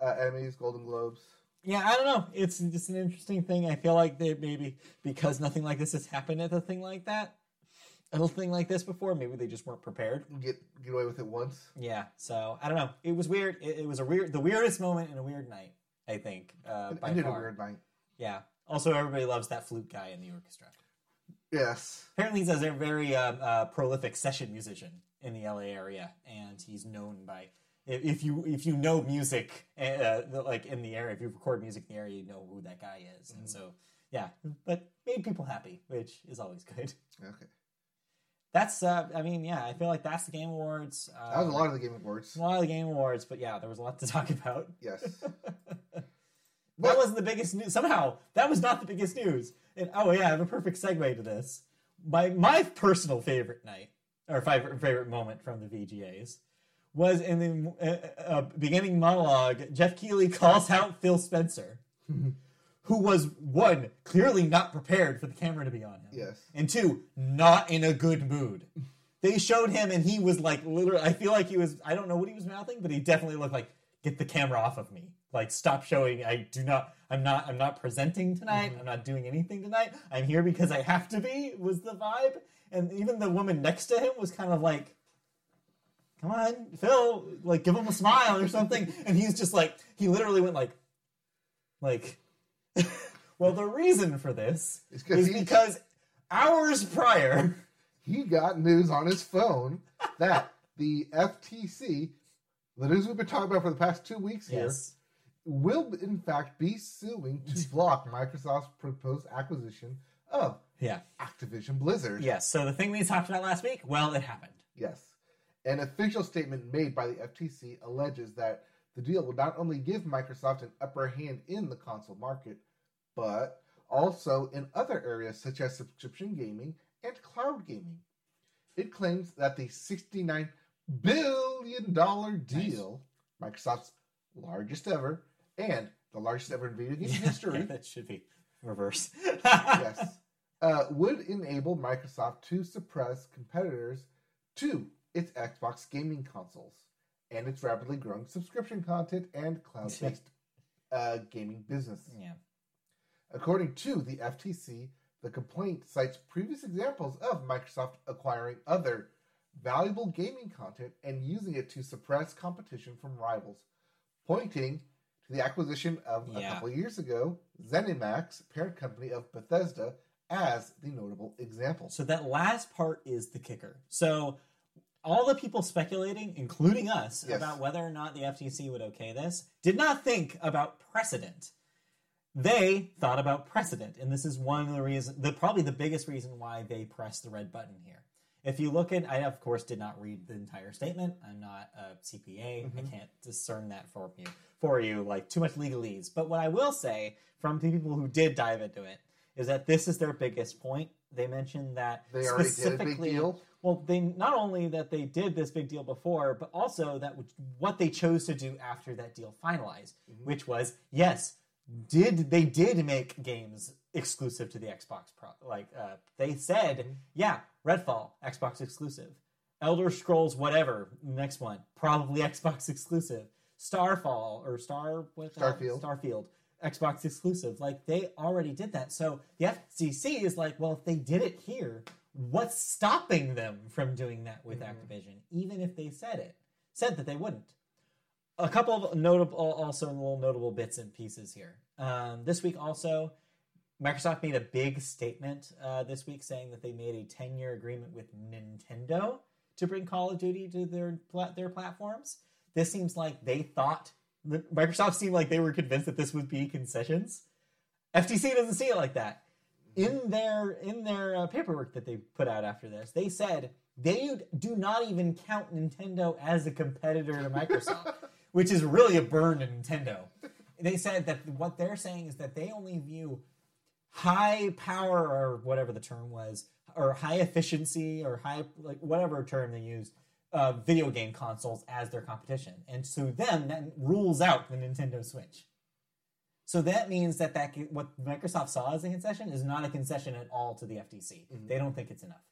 uh, Emmys, Golden Globes. Yeah, I don't know. It's just an interesting thing. I feel like they maybe because nothing like this has happened at a thing like that, a little thing like this before. Maybe they just weren't prepared. Get get away with it once. Yeah. So I don't know. It was weird. It, it was a weird, the weirdest moment in a weird night. I think uh, It ended far. a weird night. Yeah. Also, everybody loves that flute guy in the orchestra. Yes. Apparently, he's a very um, uh, prolific session musician in the LA area, and he's known by if if you if you know music, uh, like in the area, if you record music in the area, you know who that guy is, and so yeah. But made people happy, which is always good. Okay. That's uh, I mean, yeah, I feel like that's the Game Awards. Uh, That was a lot of the Game Awards. a lot of the Game Awards, but yeah, there was a lot to talk about. Yes. That wasn't the biggest news. Somehow, that was not the biggest news. And oh yeah, I have a perfect segue to this. My my personal favorite night or favorite favorite moment from the VGAs was in the uh, uh, beginning monologue. Geoff Keighley calls out Phil Spencer, who was one clearly not prepared for the camera to be on him, Yes. and two not in a good mood. They showed him, and he was like literally. I feel like he was. I don't know what he was mouthing, but he definitely looked like get the camera off of me. Like stop showing. I do not. I'm not. I'm not presenting tonight. Mm-hmm. I'm not doing anything tonight. I'm here because I have to be. Was the vibe, and even the woman next to him was kind of like. Come on, Phil! Like, give him a smile or something. And he's just like, he literally went like, like. well, the reason for this is he- because hours prior, He got news on his phone that the FTC, the news we've been talking about for the past two weeks here, yes, will in fact be suing to block Microsoft's proposed acquisition of yeah, Activision Blizzard. yes. So the thing we talked about last week, well, it happened. Yes. An official statement made by the FTC alleges that the deal will not only give Microsoft an upper hand in the console market, but also in other areas such as subscription gaming and cloud gaming. It claims that the $69 billion deal, Microsoft's largest ever, and the largest ever in video game history, Yeah, that should be reverse. yes, uh, would enable Microsoft to suppress competitors to its Xbox gaming consoles and its rapidly growing subscription content and cloud based uh, gaming business. yeah. According to the FTC, the complaint cites previous examples of Microsoft acquiring other valuable gaming content and using it to suppress competition from rivals, pointing the acquisition of a Yeah. couple years ago ZeniMax, parent company of Bethesda, as the notable example. So that last part is the kicker. So all the people speculating, including us, Yes. about whether or not the FTC would okay this, did not think about precedent. They thought about precedent, and this is one of the reasons, the probably the biggest reason why they pressed the red button here. If you look at, I of course did not read the entire statement. I'm not a CPA. I can't discern that for you. For you, like too much legalese. But what I will say from the people who did dive into it is that this is their biggest point. They mentioned that They already did a big specifically. deal. Well, they not only that they did this big deal before, but also that what they chose to do after that deal finalized, Mm-hmm. which was yes, did they did make games exclusive to the Xbox Pro? Like uh, they said, Mm-hmm. yeah, Redfall Xbox exclusive, Elder Scrolls whatever next one probably Xbox exclusive, Starfall or Star what? Starfield. Starfield Xbox exclusive. Like they already did that. So the FCC is like, well, if they did it here, what's stopping them from doing that with Activision, even if they said it, said that they wouldn't? A couple of notable, also little notable bits and pieces here. Um, this week also, Microsoft made a big statement uh, this week saying that they made a 10-year agreement with Nintendo to bring Call of Duty to their their platforms. This seems like they thought Microsoft seemed like they were convinced that this would be concessions. FTC doesn't see it like that. in their in their uh, paperwork that they put out after this, they said they do not even count Nintendo as a competitor to Microsoft, which is really a burn to Nintendo. They said that what they're saying is that they only view high power or whatever the term was, or high efficiency or high like whatever term they use, uh, video game consoles as their competition, and to them that rules out the Nintendo Switch. So that means that that what Microsoft saw as a concession is not a concession at all to the FTC. They don't think it's enough.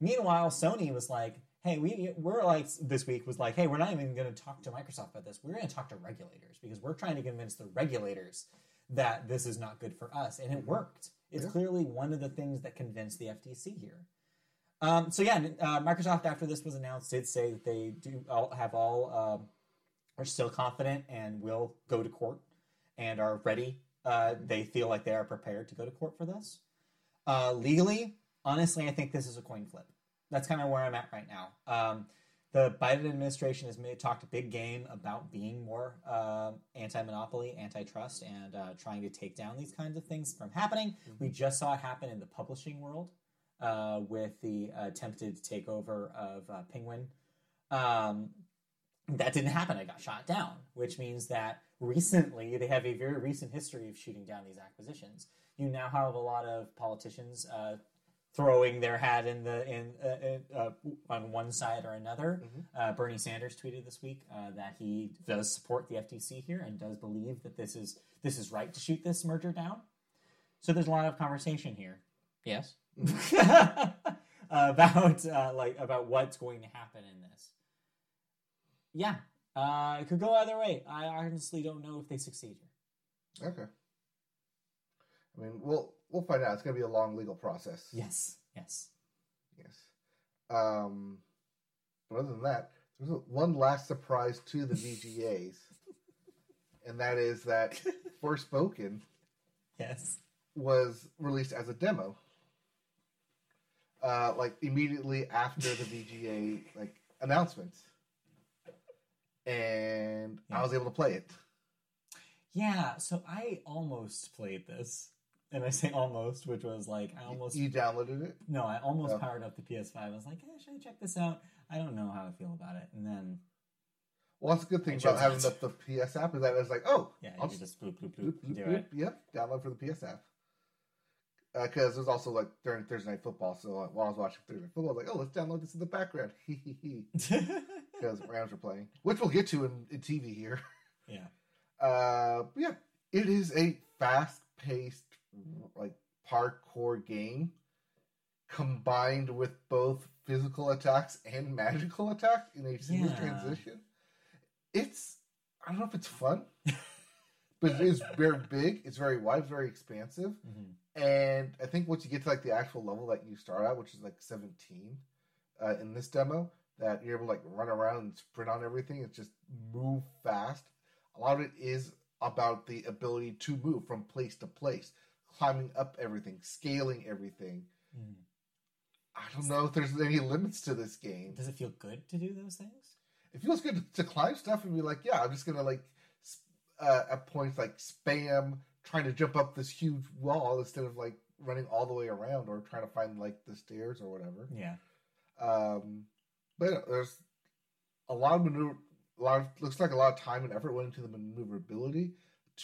Meanwhile, Sony was like, "Hey, we we're like this week was like, hey, we're not even going to talk to Microsoft about this. We're going to talk to regulators because we're trying to convince the regulators that this is not good for us, and it worked. It's Yeah. clearly one of the things that convinced the FTC here. Um, so yeah, uh, Microsoft after this was announced did say that they do all, have all um, are still confident and will go to court and are ready. Uh, they feel like they are prepared to go to court for this. Uh, legally, honestly, I think this is a coin flip. That's kind of where I'm at right now. Um, the Biden administration has made, talked a big game about being more uh, anti-monopoly, antitrust, and uh, trying to take down these kinds of things from happening. We just saw it happen in the publishing world uh, with the attempted takeover of uh, Penguin. Um, that didn't happen. It got shot down, which means that recently they have a very recent history of shooting down these acquisitions. You now have a lot of politicians uh, throwing their hat in the in, uh, uh, on one side or another. Uh, Bernie Sanders tweeted this week uh, that he does support the FTC here and does believe that this is this is right to shoot this merger down. So there's a lot of conversation here. Yes. about uh, like about what's going to happen in this. Yeah, uh, it could go either way. I honestly don't know if they succeed here. Okay. I mean, we'll we'll find out. It's going to be a long legal process. Yes, yes. Yes. Um, but other than that, there's one last surprise to the VGAs, and that is that Forspoken Yes. was released as a demo. Uh, like immediately after the VGA like announcements, and I was able to play it. Yeah, so I almost played this. And I say almost, which was like I almost You downloaded it. no, I almost Oh. powered up the PS5. I was like, hey, should I check this out? I don't know how I feel about it. And then Well, that's a good thing about having the, the PS app is that it's like, oh, yeah, I'll you just bloop bloop Bloop, bloop, bloop, do bloop. it. Yep, download for the PS app. Because there's also like during Thursday night football, so like, while I was watching Thursday night football, I was like, oh, let's download this in the background, because Rams are playing, which we'll get to in, in TV here. yeah. Uh, yeah, it is a fast-paced, like parkour game, combined with both physical attacks and magical attacks in a seamless Yeah. transition. It's I don't know if it's fun, but it is very big. It's very wide, very expansive, hmm and I think once you get to like the actual level that you start at, which is like seventeen, uh, in this demo, that you're able to like run around and sprint on everything. It's just move fast. A lot of it is about the ability to move from place to place, climbing up everything, scaling everything. Mhm. I don't know if there's any limits to this game. Does it feel good to do those things? It feels good to, to climb stuff and be like, yeah, I'm just gonna like uh, at points like spam trying to jump up this huge wall instead of like running all the way around or trying to find like the stairs or whatever. Yeah. Um, but yeah, there's a lot of maneuver. A lot of, looks like a lot of time and effort went into the maneuverability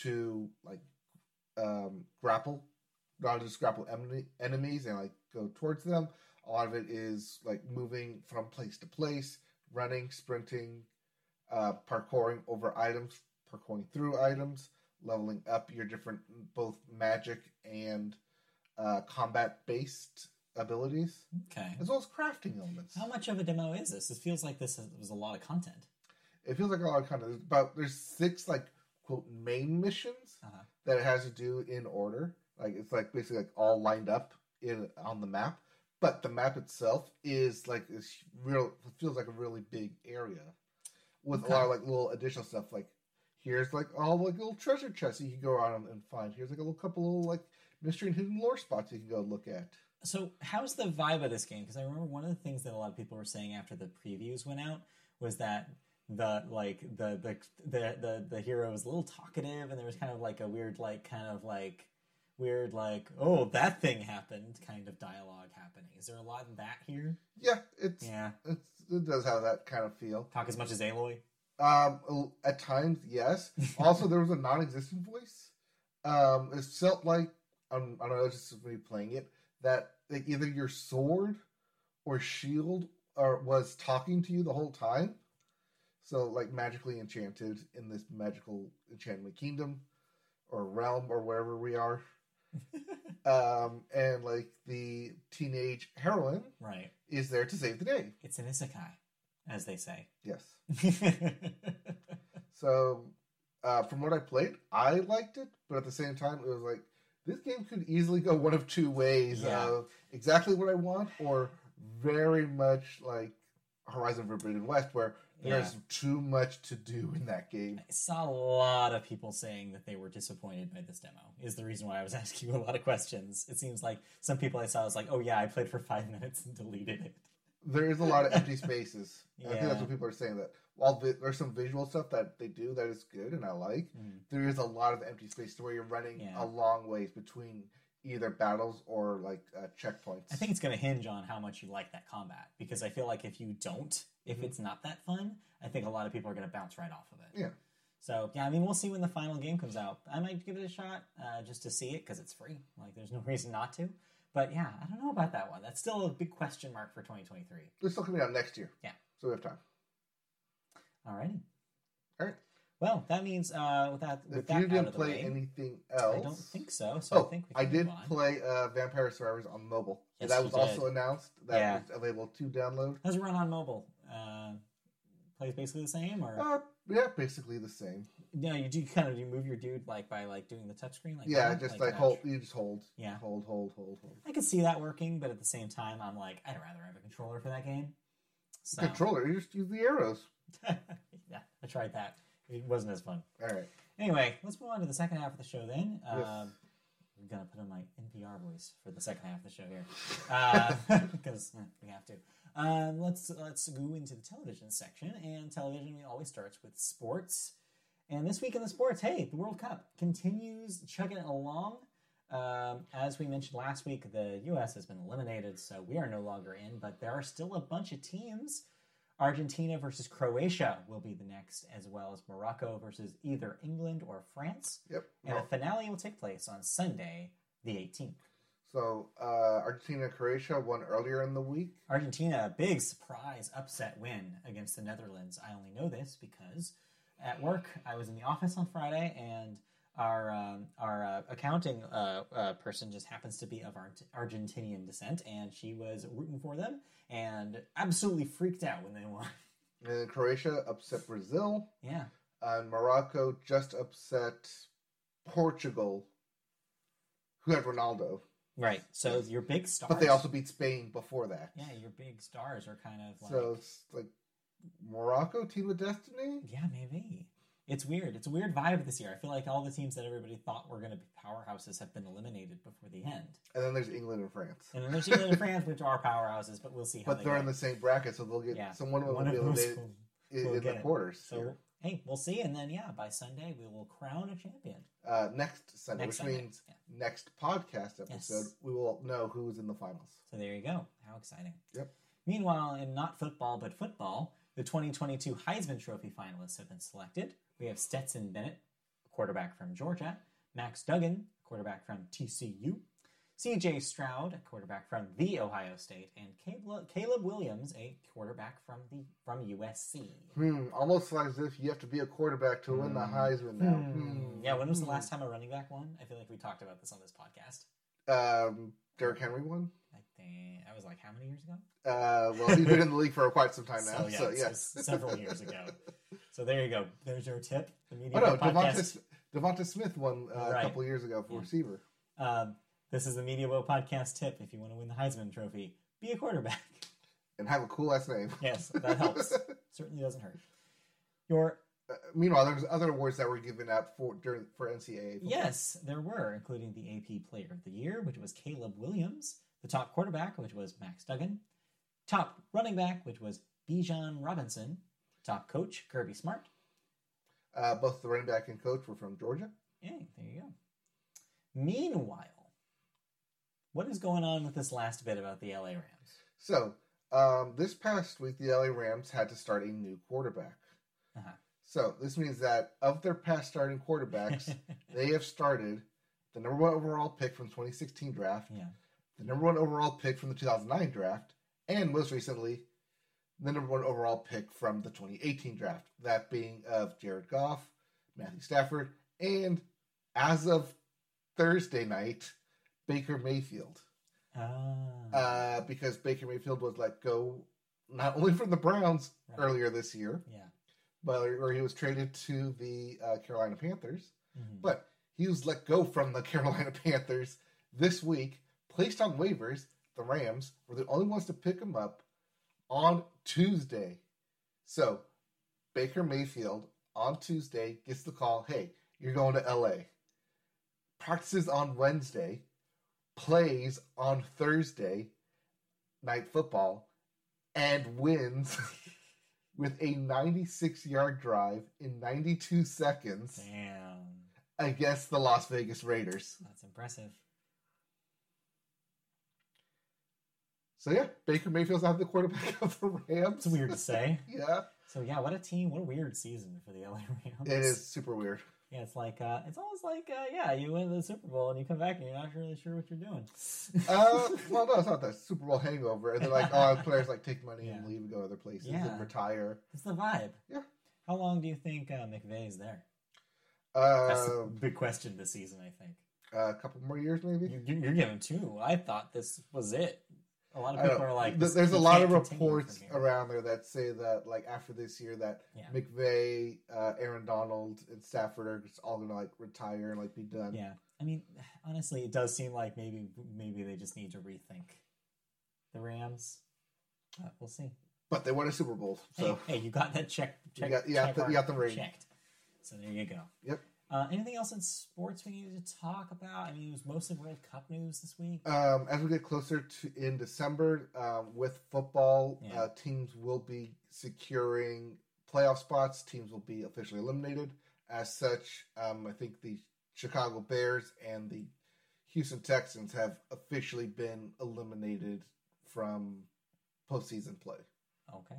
to like um, grapple, not just grapple enemies and like go towards them. A lot of it is like moving from place to place, running, sprinting, uh, parkouring over items, parkouring through items, leveling up your different both magic and uh, combat based abilities Okay. as well as crafting elements. How much of a demo is this? It feels like this was a lot of content. It feels like a lot of content. There's about there's six like quote main missions Uh-huh. That it has to do in order. Like it's like basically like all lined up in on the map. But the map itself is like this real it feels like a really big area with Okay. a lot of like little additional stuff. Like here's like all like little treasure chests you can go around and find. Here's like a little couple little like mystery and hidden lore spots you can go look at. So, how's the vibe of this game? Because I remember one of the things that a lot of people were saying after the previews went out was that the like the the the the, the hero was a little talkative, and there was kind of like a weird like kind of like weird like oh that thing happened kind of dialogue happening. Is there a lot of that here? Yeah, it's, Yeah, it's it does have that kind of feel. talk as much as Aloy. Um, at times, yes. Also, there was a non-existent voice. Um, it felt like um, I don't know, just me playing it that like either your sword or shield or was talking to you the whole time. So, like magically enchanted in this magical enchantment kingdom or realm or wherever we are. um, and like the teenage heroine right. is there to save the day. It's an isekai, as they say. Yes. So, uh, from what I played, I liked it, but at the same time, it was like this game could easily go one of two ways Yeah. of exactly what I want, or very much like Horizon Forbidden West, where there's too much to do in that game. I saw a lot of people saying that they were disappointed by this demo. Is the reason why I was asking you a lot of questions. It seems like some people I saw was like, "Oh yeah, I played for five minutes and deleted it." There is a lot of empty spaces. I think Yeah. that's what people are saying. That while the, there's some visual stuff that they do that is good and I like, Mhm. there is a lot of empty space to where you're running Yeah. a long ways between either battles or like uh, checkpoints. I think it's going to hinge on how much you like that combat because I feel like if you don't, if Mhm. it's not that fun, I think a lot of people are going to bounce right off of it. Yeah. So yeah, I mean, we'll see when the final game comes out. I might give it a shot uh, just to see it because it's free. Like, there's no reason not to. But yeah, I don't know about that one. That's still a big question mark for 2023. It's still coming out next year. Yeah. So we have time. Alrighty. All right. Well, that means uh, with that, with If that you didn't play way, anything else, I don't think so. So Oh, I think we I did play uh, Vampire Survivors on mobile. Yes, that was did. also announced. That Yeah. was available to download. How's it run on mobile? Uh, plays basically the same, or Uh, yeah, basically the same. no? You do kind of you move your dude like by like doing the touchscreen, like yeah, that? just like, uh, hold. You just hold. Yeah. Hold, hold, hold, hold. I could see that working, but at the same time, I'm like, I'd rather have a controller for that game. So, Controller. You just use the arrows. yeah, I tried that. It wasn't as fun. All right. Anyway, let's move on to the second half of the show then. Yes. Um, I'm gonna put on my NPR voice for the second half of the show here, because we have to. Um, let's let's go into the television section, and television always starts with sports. And this week in the sports, hey, the World Cup continues chugging along. Um, as we mentioned last week, the U.S. has been eliminated, so we are no longer in. But there are still a bunch of teams. Argentina versus Croatia will be the next, as well as Morocco versus either England or France. Yep. And the finale will take place on Sunday, the 18th. so uh, Argentina, Croatia won earlier in the week. Argentina, a big surprise upset win against the Netherlands. I only know this because at work I was in the office on Friday, and our um, our uh, accounting uh, uh, person just happens to be of Art- Argentinian descent, and she was rooting for them and absolutely freaked out when they won. And then Croatia upset Brazil. yeah, And Morocco just upset Portugal, who had Ronaldo. right. So your big stars, But they also beat Spain before that. yeah, your big stars are kind of like So it's like Morocco, Team of Destiny. Yeah, maybe. It's weird. It's a weird vibe this year. I feel like all the teams that everybody thought were going to be powerhouses have been eliminated before the end. And then there's England and France. And then there's England and France, which are powerhouses, but we'll see how But they they're go. in the same bracket, so they'll get yeah, someone will One be eliminated in, will in the quarters. So here. hey, we'll see, and then yeah, by Sunday we will crown a champion. Uh, next Sunday, Next which Sunday, means yeah. next podcast episode, Yes. we will know who's in the finals. So there you go. How exciting! Yep. Meanwhile, in not football but football, the 2022 Heisman Trophy finalists have been selected. We have Stetson Bennett, quarterback from Georgia, Max Duggan, quarterback from TCU, C.J. Stroud, a quarterback from the Ohio State, and Caleb, Caleb Williams, a quarterback from the from USC. Hmm, almost as if you have to be a quarterback to win the Hmm. Heisman now. Hmm. Hmm. Yeah, when was the Hmm. last time a running back won? I feel like we talked about this on this podcast. Um, Derrick Henry won. I that was like how many years ago? Uh, well, he's been in the league for quite some time now. So, yeah, So, so yeah. s- several years ago. So there you go. There's your tip. The media Oh no, podcast. Devonta, Devonta Smith won uh, Right. a couple years ago for Yeah. receiver. Um, this is the Media Boat podcast tip. If you want to win the Heisman Trophy, be a quarterback. And have a cool ass name. Yes, that helps. Certainly doesn't hurt. Your Uh, meanwhile, there's other awards that were given out for during for NCAA. football. yes, there were, including the AP Player of the Year, which was Caleb Williams, the top quarterback, which was Max Duggan, top running back, which was Bijan Robinson, top coach Kirby Smart, Uh, both the running back and coach were from Georgia. Yeah, there you go. Meanwhile, what is going on with this last bit about the LA Rams? So, um, this past week, the LA Rams had to start a new quarterback. Uh-huh. So, this means that of their past starting quarterbacks, they have started the number one overall pick from the 2016 draft, Yeah. The number one overall pick from the 2009 draft, and most recently, the number one overall pick from the 2018 draft. That being of Jared Goff, Matthew Stafford, and as of Thursday night, Baker Mayfield. Ah. Uh, because Baker Mayfield was let go not only from the Browns Right. earlier this year, yeah. but where he was traded to the uh, Carolina Panthers, Mhm. but he was let go from the Carolina Panthers this week, placed on waivers. The Rams were the only ones to pick him up on Tuesday. So Baker Mayfield on Tuesday gets the call, hey, you're going to LA. Practices on Wednesday, plays on Thursday, night football, and wins with a 96 yard drive in 92 seconds Damn. against the Las Vegas Raiders. That's impressive. So yeah, Baker Mayfield's not the quarterback of the Rams. It's weird to say. yeah, So yeah, what a team! What a weird season for the LA Rams. it is super weird. Yeah, it's like uh, it's almost like uh, yeah, you win the Super Bowl and you come back and you're not really sure what you're doing. Uh, well, no, it's not that Super Bowl hangover. And they're like oh, players like take money and leave and go other places Yeah. and retire. it's the vibe. Yeah. How long do you think uh, McVay is there? That's the Uh, big question this season. I think a couple more years maybe. you, you- you're giving two. I thought this was it. A lot of people are like, this- there's a lot of reports around there that say that like after this year that Yeah. McVay, uh, Aaron Donald, and Stafford are just all gonna like retire and like be done. Yeah, I mean, honestly, it does seem like maybe maybe they just need to rethink the Rams. But we'll see. But they won a Super Bowl, so Hey, hey, you got that check. You check got- you got the- you got the ring. checked. So there you go. Yep. Uh, anything else in sports we needed to talk about? I mean, it was mostly World Cup news this week. Um, as we get closer to in December, um, with football, Yeah. uh, teams will be securing playoff spots. Teams will be officially eliminated. As such, um, I think the Chicago Bears and the Houston Texans have officially been eliminated from postseason play. Okay.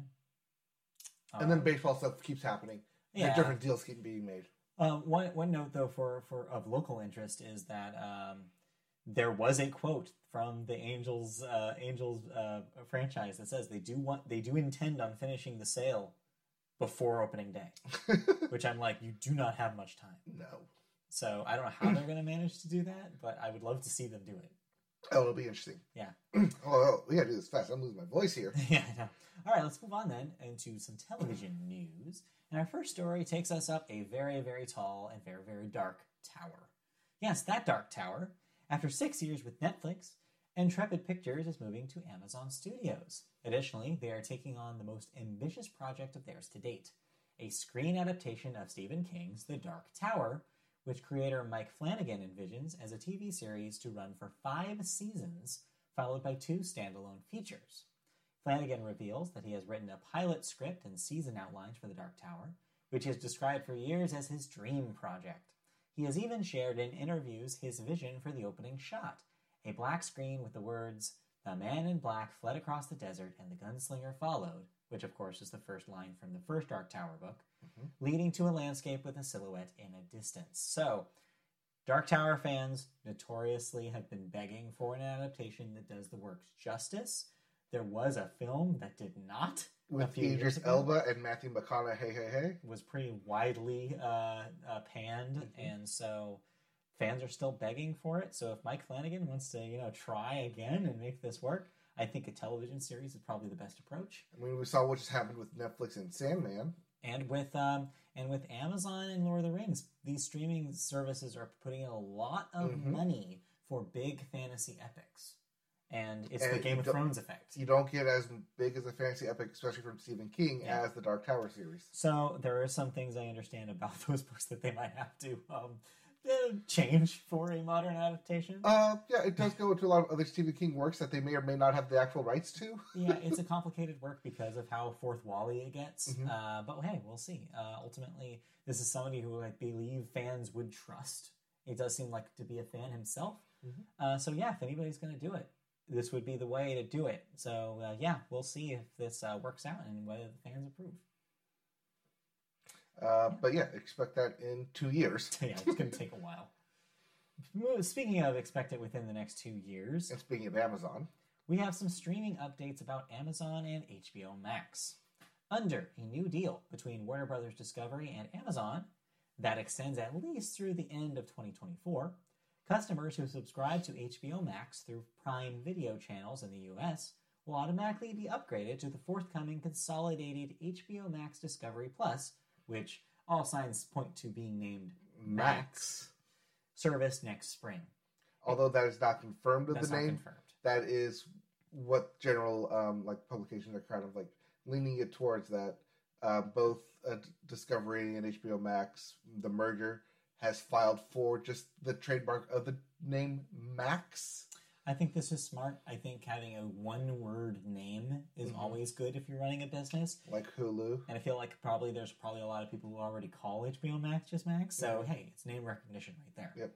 and then Um, baseball stuff keeps happening. yeah. And different deals keep being made. Um, one one note though for for of local interest is that um, there was a quote from the Angels uh, Angels uh, franchise that says they do want they do intend on finishing the sale before opening day, which I'm like you do not have much time. no. So I don't know how they're going to manage to do that, but I would love to see them do it. Oh, it'll be interesting. Yeah. oh, oh, we gotta do this fast. I'm losing my voice here. yeah, I know. All right, let's move on then into some television news. And our first story takes us up a very, very tall and very, very dark tower. Yes, that dark tower. After six years with Netflix, Intrepid Pictures is moving to Amazon Studios. Additionally, they are taking on the most ambitious project of theirs to date a screen adaptation of Stephen King's The Dark Tower, which creator Mike Flanagan envisions as a TV series to run for five seasons, followed by two standalone features. Flanagan reveals that he has written a pilot script and season outlines for The Dark Tower, which he has described for years as his dream project. He has even shared in interviews his vision for the opening shot a black screen with the words, The man in black fled across the desert and the gunslinger followed, which of course is the first line from the first Dark Tower book, Mhm. leading to a landscape with a silhouette in a distance. So, Dark Tower fans notoriously have been begging for an adaptation that does the works justice. There was a film that did not. With Idris. Elba and Matthew McConaughey. Hey, hey, hey. Was pretty widely uh, uh, panned, Mhm. and so fans are still begging for it. So if Mike Flanagan wants to, you know, try again and make this work, I think a television series is probably the best approach. I mean, we saw what just happened with Netflix and Sandman. and with um, and with Amazon and Lord of the Rings, these streaming services are putting in a lot of Mhm. money for big fantasy epics, and it's the Game of Thrones effect. You don't get as big as a fantasy epic, especially from Stephen King, Yeah. as the Dark Tower series. So there are some things I understand about those books that they might have to um, uh, change for a modern adaptation. Uh, yeah, it does go into a lot of other Stephen King works that they may or may not have the actual rights to. yeah, it's a complicated work because of how fourth wally it gets. Mhm. Uh, but hey, we'll see. Uh, ultimately, this is somebody who I believe fans would trust He does seem like to be a fan himself. Mhm. Uh, so yeah, if anybody's going to do it, this would be the way to do it. So uh, yeah, we'll see if this uh, works out and whether the fans approve. Uh, but yeah, expect that in two years. yeah, it's going to take a while. Speaking of expect it within the next two years, And speaking of Amazon, we have some streaming updates about Amazon and HBO Max. Under a new deal between Warner Brothers Discovery and Amazon that extends at least through the end of 2024, customers who subscribe to HBO Max through Prime Video channels in the US will automatically be upgraded to the forthcoming consolidated HBO Max Discovery Plus, which all signs point to being named Max. service next spring. Although that is not confirmed with That's the name, confirmed. that is what general um, like publications are kind of like leaning it towards that. Uh, both uh, Discovery and HBO Max, the merger has filed for just the trademark of the name Max. I think this is smart. I think having a one word name is Mhm. always good if you're running a business. like Hulu. And I feel like probably there's probably a lot of people who already call HBO Max just Max. So Mhm. hey, it's name recognition right there. Yep.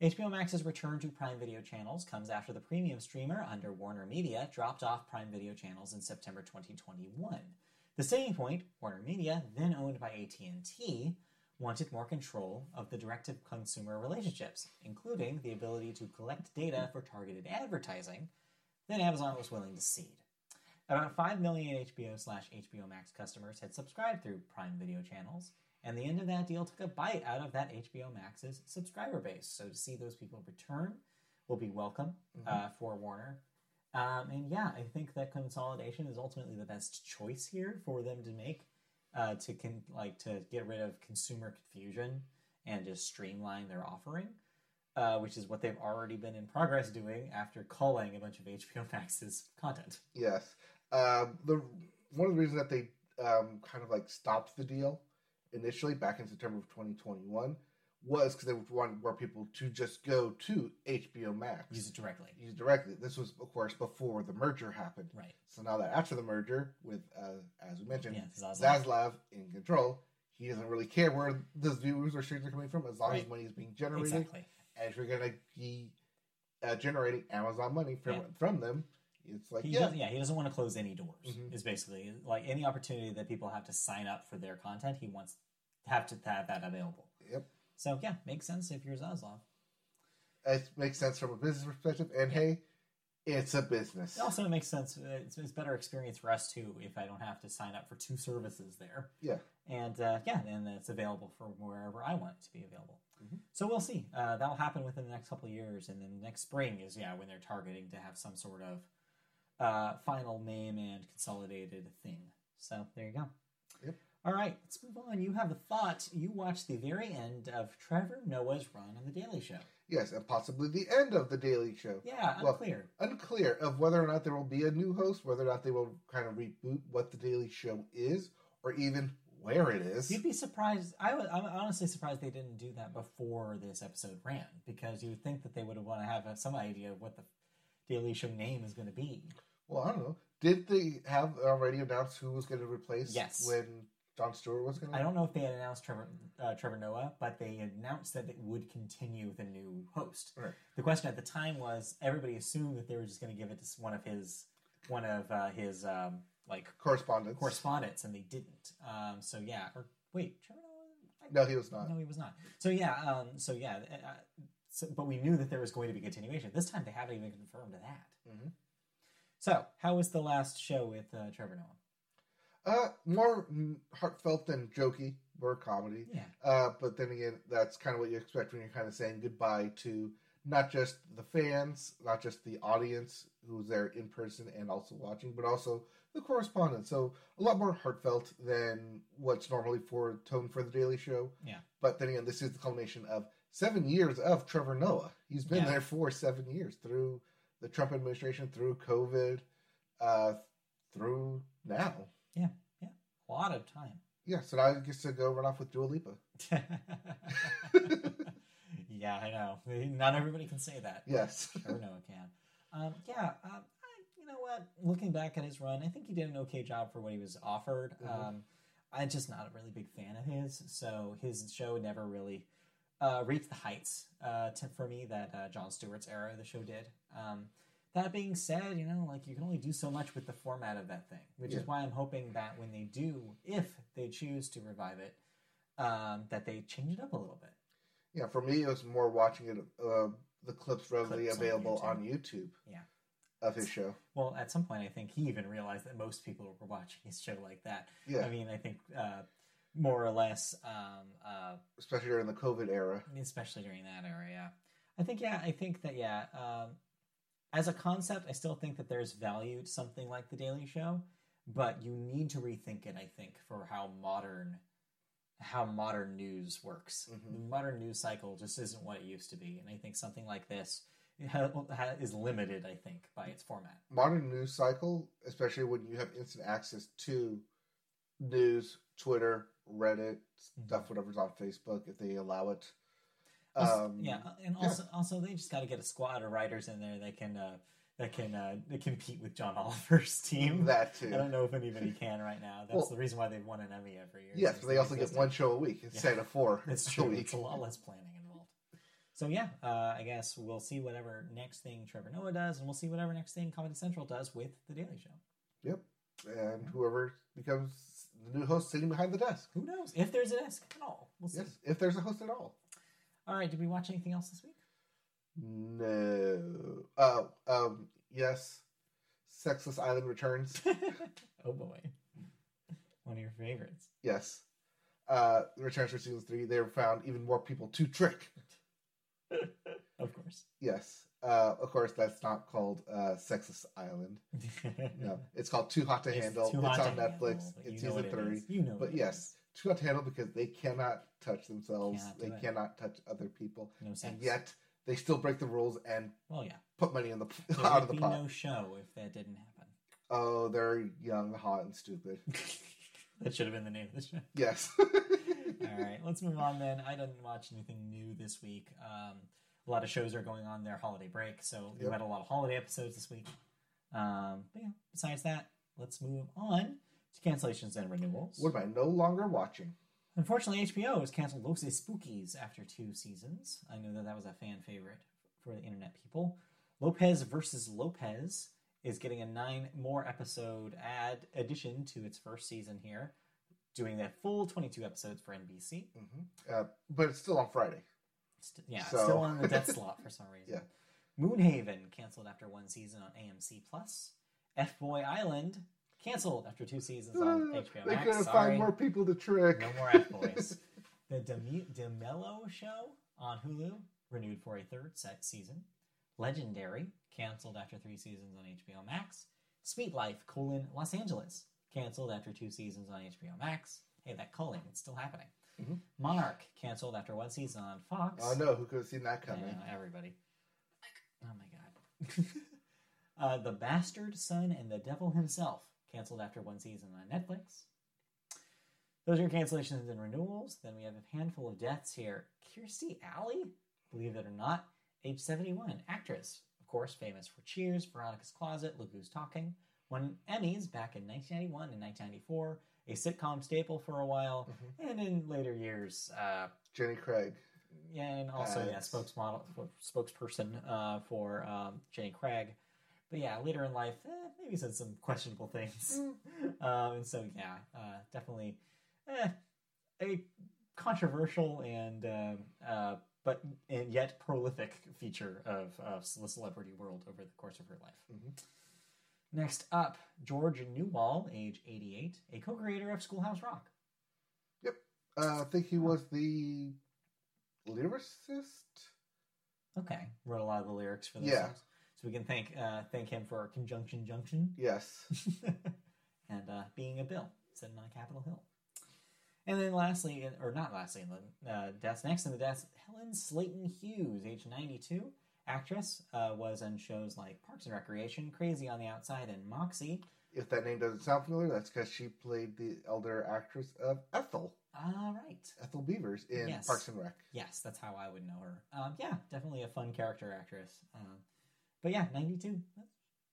HBO Max's return to Prime Video channels comes after the premium streamer under Warner Media dropped off Prime Video channels in September 2021. The sticking point, Warner Media, then owned by AT&T, wanted more control of the direct-to-consumer relationships, including the ability to collect data for targeted advertising that Amazon was willing to cede. About 5 million HBO slash HBO Max customers had subscribed through Prime Video channels, and the end of that deal took a bite out of that HBO Max's subscriber base. So to see those people return will be welcome uh, for Warner. Um, and yeah, I think that consolidation is ultimately the best choice here for them to make uh, to con- like to get rid of consumer confusion and just streamline their offering, uh, which is what they've already been in progress doing after culling a bunch of HBO Max's content. Yes. Um, the one of the reasons that they um, kind of like stopped the deal initially back in September of 2021 was because they wanted more people to just go to HBO Max Use it directly. use it directly. This was, of course, before the merger happened. Right. So now that after the merger, with uh, as we mentioned, Yeah, Zaslav. Zaslav in control, he doesn't really care where the viewers or streams are coming from as long as money is being generated. Exactly. And if you're gonna be uh, generating Amazon money from Yeah. from them, it's like He yeah, doesn't, yeah, he doesn't want to close any doors. Mhm. Is basically like any opportunity that people have to sign up for their content, he wants have to have that available. So yeah, makes sense if you're Zaslav. it makes sense from a business perspective. And hey, it's a business. Also, it makes sense. It's, it's better experience for us too if I don't have to sign up for two services there. Yeah. And uh, yeah, and it's available for wherever I want it to be available. Mhm. So we'll see. Uh, that'll happen within the next couple of years, and then next spring is yeah when they're targeting to have some sort of uh, final name and consolidated thing. So there you go. All right, let's move on. You have a thought. You watched the very end of Trevor Noah's run on the Daily Show. Yes, and possibly the end of the Daily Show. Yeah, Well, unclear. Unclear of whether or not there will be a new host, whether or not they will kind of reboot what the Daily Show is, or even where it is. You'd be surprised. I was, I'm honestly surprised they didn't do that before this episode ran, because you would think that they would want to have some idea of what the Daily Show name is going to be. Well, I don't know. Did they have already announced who was going to replace Yes. when Jon Stewart was going to? I don't know if they had announced Trevor, uh, Trevor Noah, but they announced that it would continue with a new host. Right. The question at the time was everybody assumed that they were just going to give it to one of his one of uh, his um, like Correspondence. correspondents, and they didn't. Um, so yeah, or wait, Trevor Noah. I- No, he was not. No, he was not. So yeah, um, so yeah, uh, so, but we knew that there was going to be continuation. This time they haven't even confirmed that. Mhm. So how was the last show with uh, Trevor Noah? Uh, more heartfelt than jokey, more comedy. Yeah, Uh, but then again, that's kind of what you expect when you're kind of saying goodbye to not just the fans, not just the audience who's there in person and also watching, but also the correspondents. So a lot more heartfelt than what's normally for tone for the Daily Show. Yeah. But then again, this is the culmination of seven years of Trevor Noah. He's been Yeah. there for seven years through the Trump administration, through COVID, uh, through now. A lot of time. Yeah, so now he gets to go run off with Dua Lipa. yeah, I know. Not everybody can say that. Yes. Trevor Noah can. Um, yeah, um, I, you know what? Looking back at his run, I think he did an okay job for what he was offered. Mhm. Um, I'm just not a really big fan of his, so his show never really. uh, reached the heights uh, to, for me that uh, Jon Stewart's era of the show did. Um, that being said, you know, like you can only do so much with the format of that thing, which Yeah. is why I'm hoping that when they do, if they choose to revive it, um, that they change it up a little bit. Yeah, for me, it was more watching it. Uh, the clips readily Clips on available YouTube. on YouTube Yeah. of his show. Well, at some point, I think he even realized that most people were watching his show like that. Yeah. I mean, I think uh, more or less, um, uh, especially during the COVID era. especially during that era. Yeah, I think yeah, I think that yeah. Um, as a concept, I still think that there's value to something like the Daily Show, but you need to rethink it. I think for how modern how modern news works. The modern news cycle just isn't what it used to be, and I think something like this is limited. I think by its format. Modern news cycle, especially when you have instant access to news, Twitter, Reddit, Mm-hmm. stuff, whatever's on Facebook, if they allow it. Also- Um, yeah, and also also they just got to get a squad of writers in there that can uh, that can uh, compete with John Oliver's team. That too. I don't know if anybody can right now. That's Well- the reason why they've won an Emmy every year. Yes, but they also get one show a week instead of four a true. week. It's a lot less planning involved. So yeah, uh, I guess we'll see whatever next thing Trevor Noah does, and we'll see whatever next thing Comedy Central does with the Daily Show. Yep. And whoever becomes the new host sitting behind the desk. Who knows if there's a desk at all? We'll see. Yes, if there's a host at all. All right. Did we watch anything else this week? No. Uh, um, yes. Sexless Island returns. oh boy, one of your favorites. yes. Uh, returns for season three. They found even more people to trick. Of course. Yes. Uh, of course, that's not called uh, Sexless Island. No, it's called Too Hot to It's Handle. Too it's Hot on Netflix. Handle, it's season it three. is. You know But yes, Too Hot to Handle because they cannot touch themselves. Cannot they it. cannot touch other people. No and yet they still break the rules and Well, yeah. put money in the There out of the be pot. no show if that didn't happen. Oh, they're young, hot, and stupid. that should have been the name of the show. Yes. All right, let's move on then. I didn't watch anything new this week. Um, a lot of shows are going on their holiday break, so we Yep. had a lot of holiday episodes this week. Um, but yeah, besides that, let's move on to cancellations and renewals. what am I no longer watching? Unfortunately, HBO has canceled Los Espookys after two seasons. I know that that was a fan favorite for the internet people. Lopez versus Lopez is getting a nine more episode add addition to its first season here, doing that full 22 episodes for NBC. Uh, but it's still on Friday. St- yeah, So- still on the death slot for some reason. Yeah. Moonhaven canceled after one season on AMC Plus. F Boy Island canceled after two seasons on HBO they Max. couldn't find more people to trick. No more F Boys. the Demi- D'Amelio Show on Hulu renewed for a third set season. Legendary canceled after three seasons on HBO Max. Sweet Life colon Los Angeles canceled after two seasons on HBO Max. Hey, that culling, it's still happening. Monarch canceled after one season on Fox. Oh no, who could have seen that coming? know, everybody. Oh my god. uh, the Bastard Son and the Devil Himself canceled after one season on Netflix. Those are your cancellations and renewals. Then we have a handful of deaths here. Kirstie Alley, believe it or not, age 71, actress, of course, famous for Cheers, Veronica's Closet, Look Who's Talking. Won Emmys back in 1991 and 1994, a sitcom staple for a while, and in later years, uh, Jenny Craig. yeah, and also yeah, spokesmodel, spokesperson uh, for um, Jenny Craig. But yeah, later in life, eh, maybe said some questionable things. um, and so yeah, uh, definitely eh, a controversial and um, uh, but and yet prolific feature of, of the celebrity world over the course of her life. Next up, George Newall, age 88, a co-creator of Schoolhouse Rock. Yep. Uh, I think he was the lyricist. Okay, wrote a lot of the lyrics for this. Yeah. songs. So we can thank uh, thank him for our Conjunction Junction Yes. and uh, being a bill sitting on Capitol Hill. And then lastly, or not lastly, in the uh, deaths next in the deaths, Helen Slayton Hughes, age 92, actress, uh, was on shows like Parks and Recreation, Crazy on the Outside, and Moxie. If that name doesn't sound familiar, that's because she played the elder actress of Ethel, All right. Ethel Beavers in Yes. Parks and Rec. Yes, that's how I would know her. Um, yeah, definitely a fun character actress. Um, but yeah, 92. That's,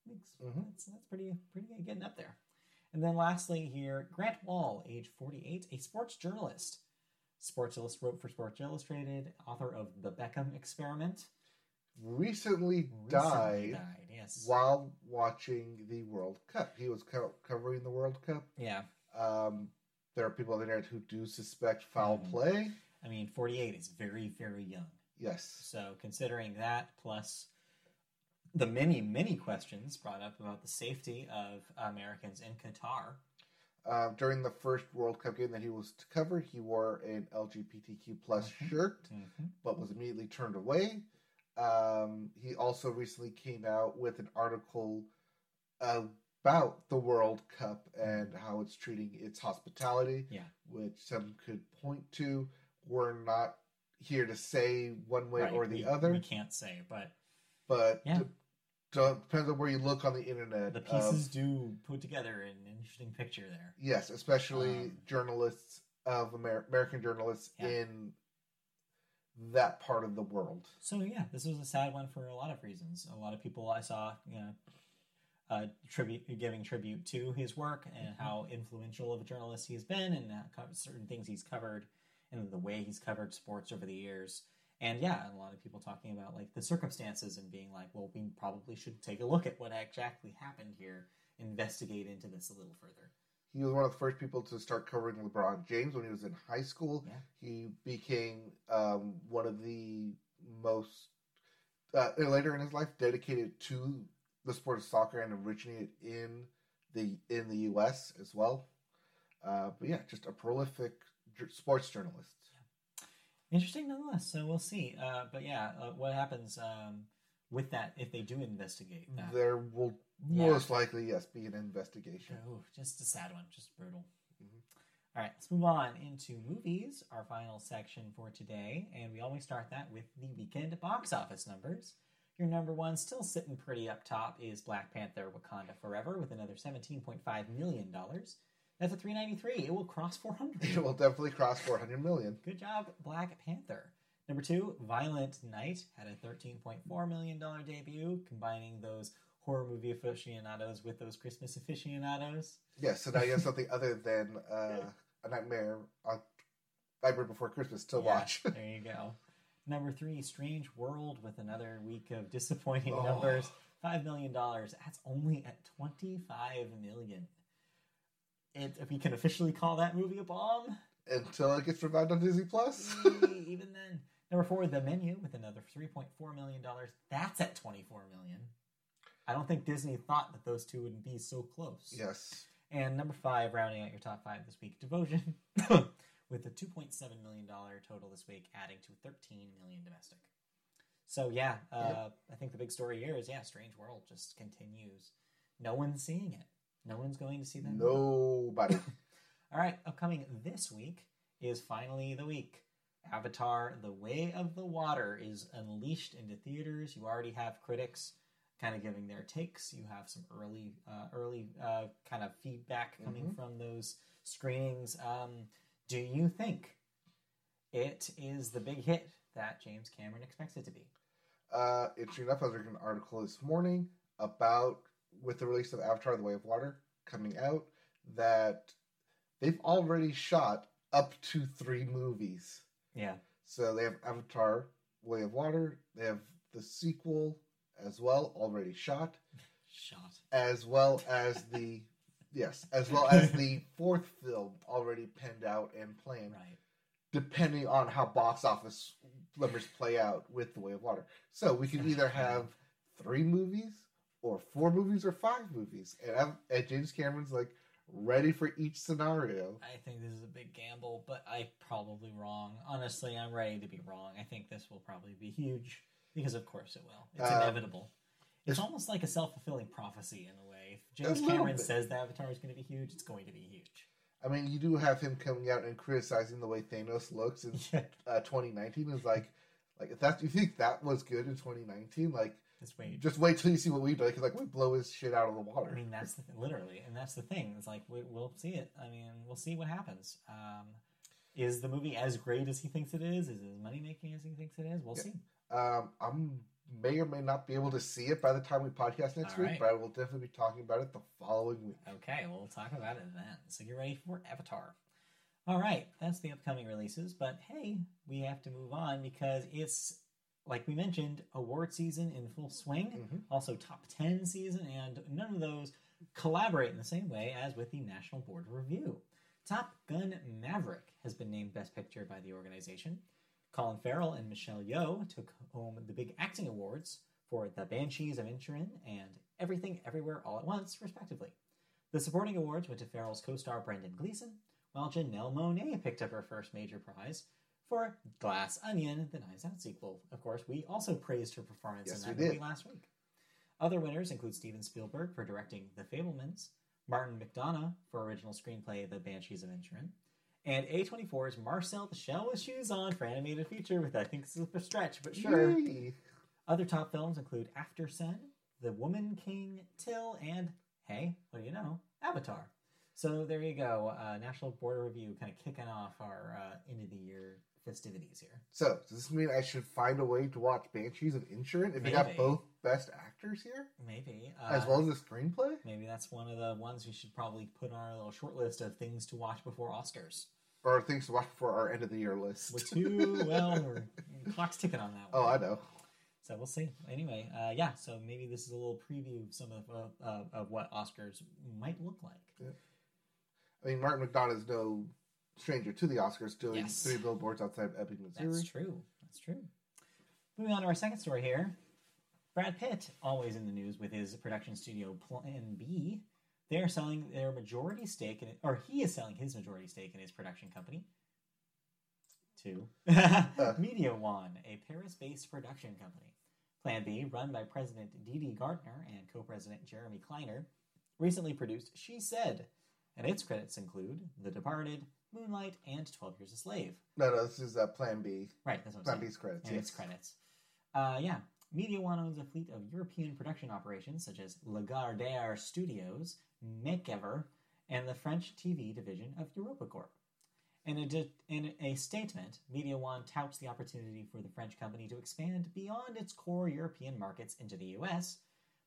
that's, Mhm. that's, that's pretty, pretty good getting up there. And then lastly here, Grant Wahl, age 48, a sports journalist. Sports Illust- wrote for Sports Illustrated, author of The Beckham Experiment. Recently, Recently died, died, yes. while watching the World Cup. He was co- covering the World Cup. Yeah. Um, there are people on the internet who do suspect foul Mhm. play. I mean, 48 is very, very young. Yes. So, considering that, plus the many, many questions brought up about the safety of Americans in Qatar. Uh, during the first World Cup game that he was to cover, he wore an LGBTQ plus Mhm. shirt, Mhm. but was immediately turned away. Um, he also recently came out with an article about the World Cup and how it's treating its hospitality, Yeah. which some could point to. We're not here to say one way Right, or the we, other, We can't say, but but Yeah. D- d- depends on where you look on the internet. the pieces do put together an interesting picture there. Yes, especially Um, journalists of Amer- American journalists Yeah. in that part of the world. So yeah, this was a sad one for a lot of reasons. A lot of people I saw, you know, uh, tribute giving tribute to his work and how influential of a journalist he's been, and uh, certain things he's covered, and the way he's covered sports over the years. And yeah, and a lot of people talking about like the circumstances and being like, well, we probably should take a look at what exactly happened here, investigate into this a little further. He was one of the first people to start covering LeBron James when he was in high school. Yeah. He became um, one of the most uh, later in his life dedicated to the sport of soccer and originated in the in the U.S. as well. Uh, but yeah, just a prolific sports journalist. Interesting nonetheless. So we'll see. Uh, but yeah, uh, what happens um, with that if they do investigate that? There will Yeah. most likely yes be an investigation. Oh, just a sad one, just brutal. Mhm. All right, let's move on into movies, our final section for today, and we always start that with the weekend box office numbers. Your number one, still sitting pretty up top, is Black Panther: Wakanda Forever with another seventeen point five million dollars. That's ninety three. It will cross four hundred. It will definitely cross 400 million. Good job, Black Panther. Number two, Violent Night had a $13.4 million debut, combining those horror movie aficionados with those Christmas aficionados. Yes, so now you have something other than uh, a nightmare on Nightmare Before Christmas to Yeah, watch. there you go. Number three, Strange World with another week of disappointing Oh. numbers. $5 million. That's only at $25 million. It, if we can officially call that movie a bomb, Until it gets revived on Disney Plus. even then. Number four, The Menu with another $3.4 million. That's at 24 million. I don't think Disney thought that those two would be so close. yes. And number five, rounding out your top five this week, Devotion, with a two point seven million dollar total this week, adding to thirteen million domestic. So yeah, uh, I think the big story here is yeah, Strange World just continues. No one's seeing it. No one's going to see that. movie. Nobody. All right, upcoming this week is finally the week. Avatar: The Way of the Water is unleashed into theaters. You already have critics kind of giving their takes. You have some early, uh, early uh, kind of feedback coming from those screenings. Um, do you think it is the big hit that James Cameron expects it to be? Uh, interesting enough, I was reading an article this morning about with the release of Avatar: The Way of Water coming out that they've already shot up to three movies. Yeah, So they have Avatar: Way of Water. They have the sequel as well already shot, shot. as well as the yes, as well as the fourth film already penned out and planned. Right. depending on how box office numbers play out with The Way of Water. So we can either have three movies, or four movies, or five movies, and, I'm, and James Cameron's like ready for each scenario. I think this is a big gamble, but I'm probably wrong. Honestly, I'm ready to be wrong. I think this will probably be huge because, of course, it will. It's Um, inevitable. It's it's- almost like a self fulfilling prophecy in a way. If James Cameron bit. says the Avatar is going to be huge, it's going to be huge. I mean, you do have him coming out and criticizing the way Thanos looks in Yeah, uh, 2019. Is like, like if that you think that was good in 2019, like just wait. just wait till you see what we do. Because like we blow his shit out of the water. I mean, that's the, literally, and that's the thing. It's like we, we'll see it. I mean, we'll see what happens. Um, is the movie as great as he thinks it is? Is it as money making as he thinks it is? We'll see. Um, I'm may or may not be able to see it by the time we podcast next week, but I will definitely be talking about it the following week. Okay, we'll talk about it then. So get ready for Avatar. All right, that's the upcoming releases. But hey, we have to move on because it's, like we mentioned, award season in full swing, Mhm. also top 10 season, and none of those collaborate in the same way as with the National Board of Review. Top Gun Maverick has been named Best Picture by the organization. Colin Farrell and Michelle Yeoh took home the big acting awards for The Banshees of Inisherin and Everything Everywhere All at Once, respectively. The supporting awards went to Farrell's co-star Brendan Gleeson, while Janelle Monáe picked up her first major prize for Glass Onion, the Knives Out sequel. Of course, we also praised her performance Yes, in that we movie did. last week. Other winners include Steven Spielberg for directing The Fabelmans, Martin McDonagh for original screenplay The Banshees of Inisherin, and A24's Marcel the Shell with Shoes On for animated feature with I think this is a stretch, but sure. Yay. Other top films include After Sun, The Woman King, Till, and hey, what do you know? Avatar. So there you go. Uh, National Board Review kind of kicking off our uh, end of the year festivities here. So, does this mean I should find a way to watch Banshees of Insurance if you got both best actors here, Maybe. Uh, as well as the screenplay? Maybe that's one of the ones we should probably put on our little short list of things to watch before Oscars. Or things to watch for our end of the year list? With two, well, we're, clock's ticking on that one. oh, I know. So we'll see. Anyway, uh, yeah. So maybe this is a little preview of some of uh, of what Oscars might look like. I mean, Martin McDonagh is no stranger to the Oscars, doing Yes. three billboards outside of Ebbing, Missouri. That's true. That's true. Moving on to our second story here. Brad Pitt, always in the news with his production studio Plan B. They're selling their majority stake in it, or he is selling his majority stake in his production company to Mediawan, a Paris based production company. Plan B, run by President Dee Gardner and co president Jeremy Kleiner, recently produced She Said, and its credits include The Departed, Moonlight, and 12 Years a Slave. No, no, this is uh, Plan B. Right, that's what I'm Plan saying. B's credits. And yes. its credits. Uh, yeah. Mediawan owns a fleet of European production operations such as Lagardère Studios, Makever, and the French TV division of EuropaCorp. In a, di- in a statement, Mediawan touts the opportunity for the French company to expand beyond its core European markets into the US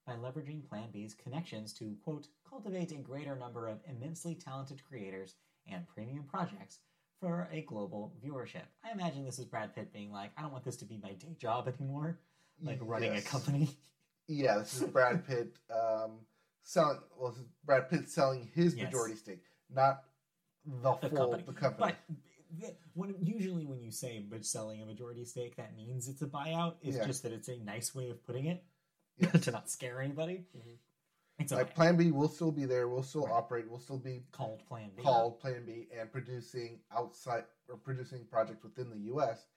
by leveraging Plan B's connections to, quote, cultivate a greater number of immensely talented creators and premium projects for a global viewership. I imagine this is Brad Pitt being like, I don't want this to be my day job anymore, like running Yes. a company. Yeah, this is Brad Pitt um, selling. Well, this is Brad Pitt selling his Yes. majority stake, not the, the full company. the company. But when, usually when you say but selling a majority stake, that means it's a buyout. It's Yeah. just that it's a nice way of putting it Yes. to not scare anybody. Mhm. It's okay. Like Plan B will still be there, We'll still Right. operate, will still be called Plan B. called Plan B and producing outside or producing projects within the U.S.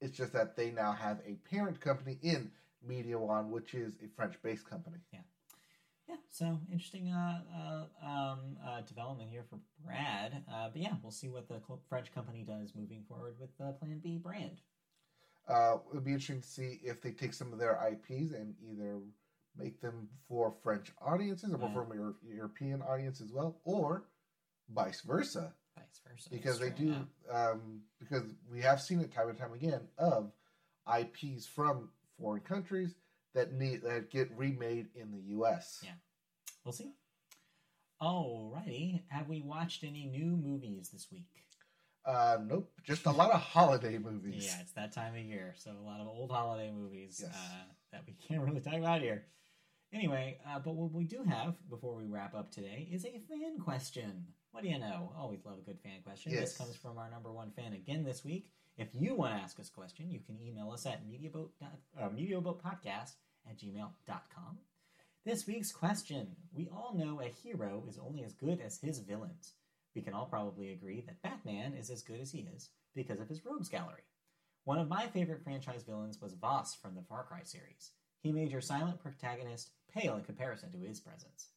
It's just that they now have a parent company in Mediawan, which is a French-based company. Yeah, yeah. so interesting uh, uh, um, uh, development here for Brad. Uh, but yeah, we'll see what the French company does moving forward with the Plan B brand. Uh, it would be interesting to see if they take some of their IPs and either make them for French audiences or Yeah. for Euro- European audience as well, or vice versa. Vice versa. Because they do, um, because we have seen it time and time again of IPs from foreign countries that need that get remade in the U.S. Yeah. We'll see. Alrighty, have we watched any new movies this week? Uh, nope, just a lot of holiday movies. Yeah, it's that time of year, so a lot of old holiday movies Yes. uh, that we can't really talk about here. Anyway, uh, but what we do have before we wrap up today is a fan question. What do you know? Always love a good fan question. Yes. This comes from our number one fan again this week. If you want to ask us a question, you can email us at mediaboat, uh, mediaboatpodcast at gmail.com. This week's question We all know a hero is only as good as his villains. We can all probably agree that Batman is as good as he is because of his rogues gallery. One of my favorite franchise villains was Vaas from the Far Cry series. He made your silent protagonist pale in comparison to his presence.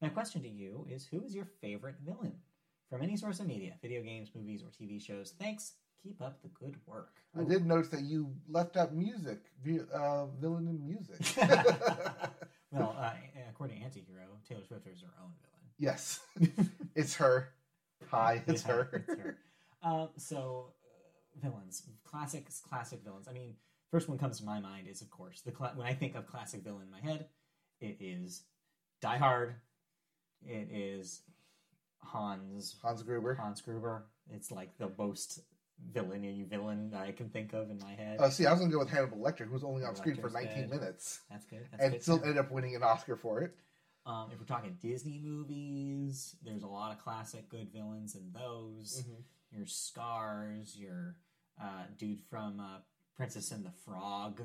My question to you is who is your favorite villain? From any source of media, video games, movies, or TV shows, thanks. Keep up the good work. I did notice that you left out music, uh, villain in music. Well, uh, according to Antihero, Taylor Swift is her own villain. yes, it's her. Hi, it's Yeah, her. it's her. Uh, so, uh, villains, classic, classic villains. I mean, first one comes to my mind is, of course, the cla when I think of classic villain in my head, it is Die Hard. It is Hans Hans Gruber. Hans Gruber. It's like the most villainy villain I can think of in my head. Uh, see, I was going to go with Hannibal Lecter, who's only on screen for 19 good. minutes, that's good. That's and good still too. ended up winning an Oscar for it. Um, if we're talking Disney movies, there's a lot of classic good villains in those. Mm-hmm. Your Scars, your uh, dude from uh, Princess and the Frog.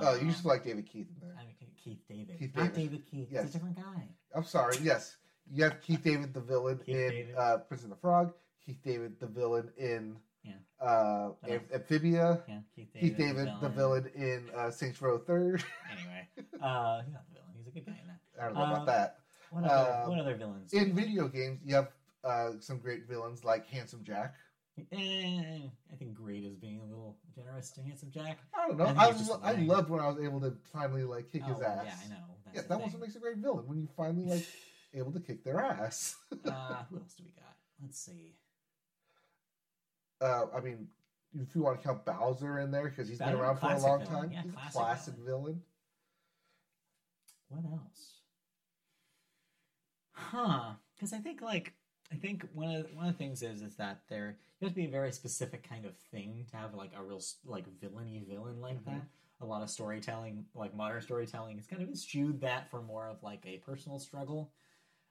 Oh, you just like David Keith in there. I mean, Keith David. Keith Not David. David Keith. Yes. It's a different guy. I'm sorry. Yes, you have Keith David, the villain Keith in David. uh, Prince and the Frog. Keith David, the villain in Yeah. uh, Am- Amphibia. Yeah, Keith David. Keith David, the villain in uh, Saints Row Third. Anyway, uh, he's not the villain. He's a good guy in that. I don't know about Um, that. What other, Um, what other villains? In video games, you have uh, some great villains like Handsome Jack. Eh, I think great is being a little generous to Handsome Jack. I don't know. I I, lo- I loved when I was able to finally like kick his Oh, ass. Yeah, I know. That's Yeah, that thing. was what makes a great villain when you finally like able to kick their ass. uh, who else do we got? Let's see. uh, I mean, if you want to count Bowser in there because he's been around for a long villain. time, Yeah, he's a classic classic villain. villain. What else? Huh? Because I think like I think one of one of the things is is that there you have to be a very specific kind of thing to have like a real like villainy villain like Mhm. that. A lot of storytelling, like modern storytelling, is kind of eschewed that for more of like a personal struggle.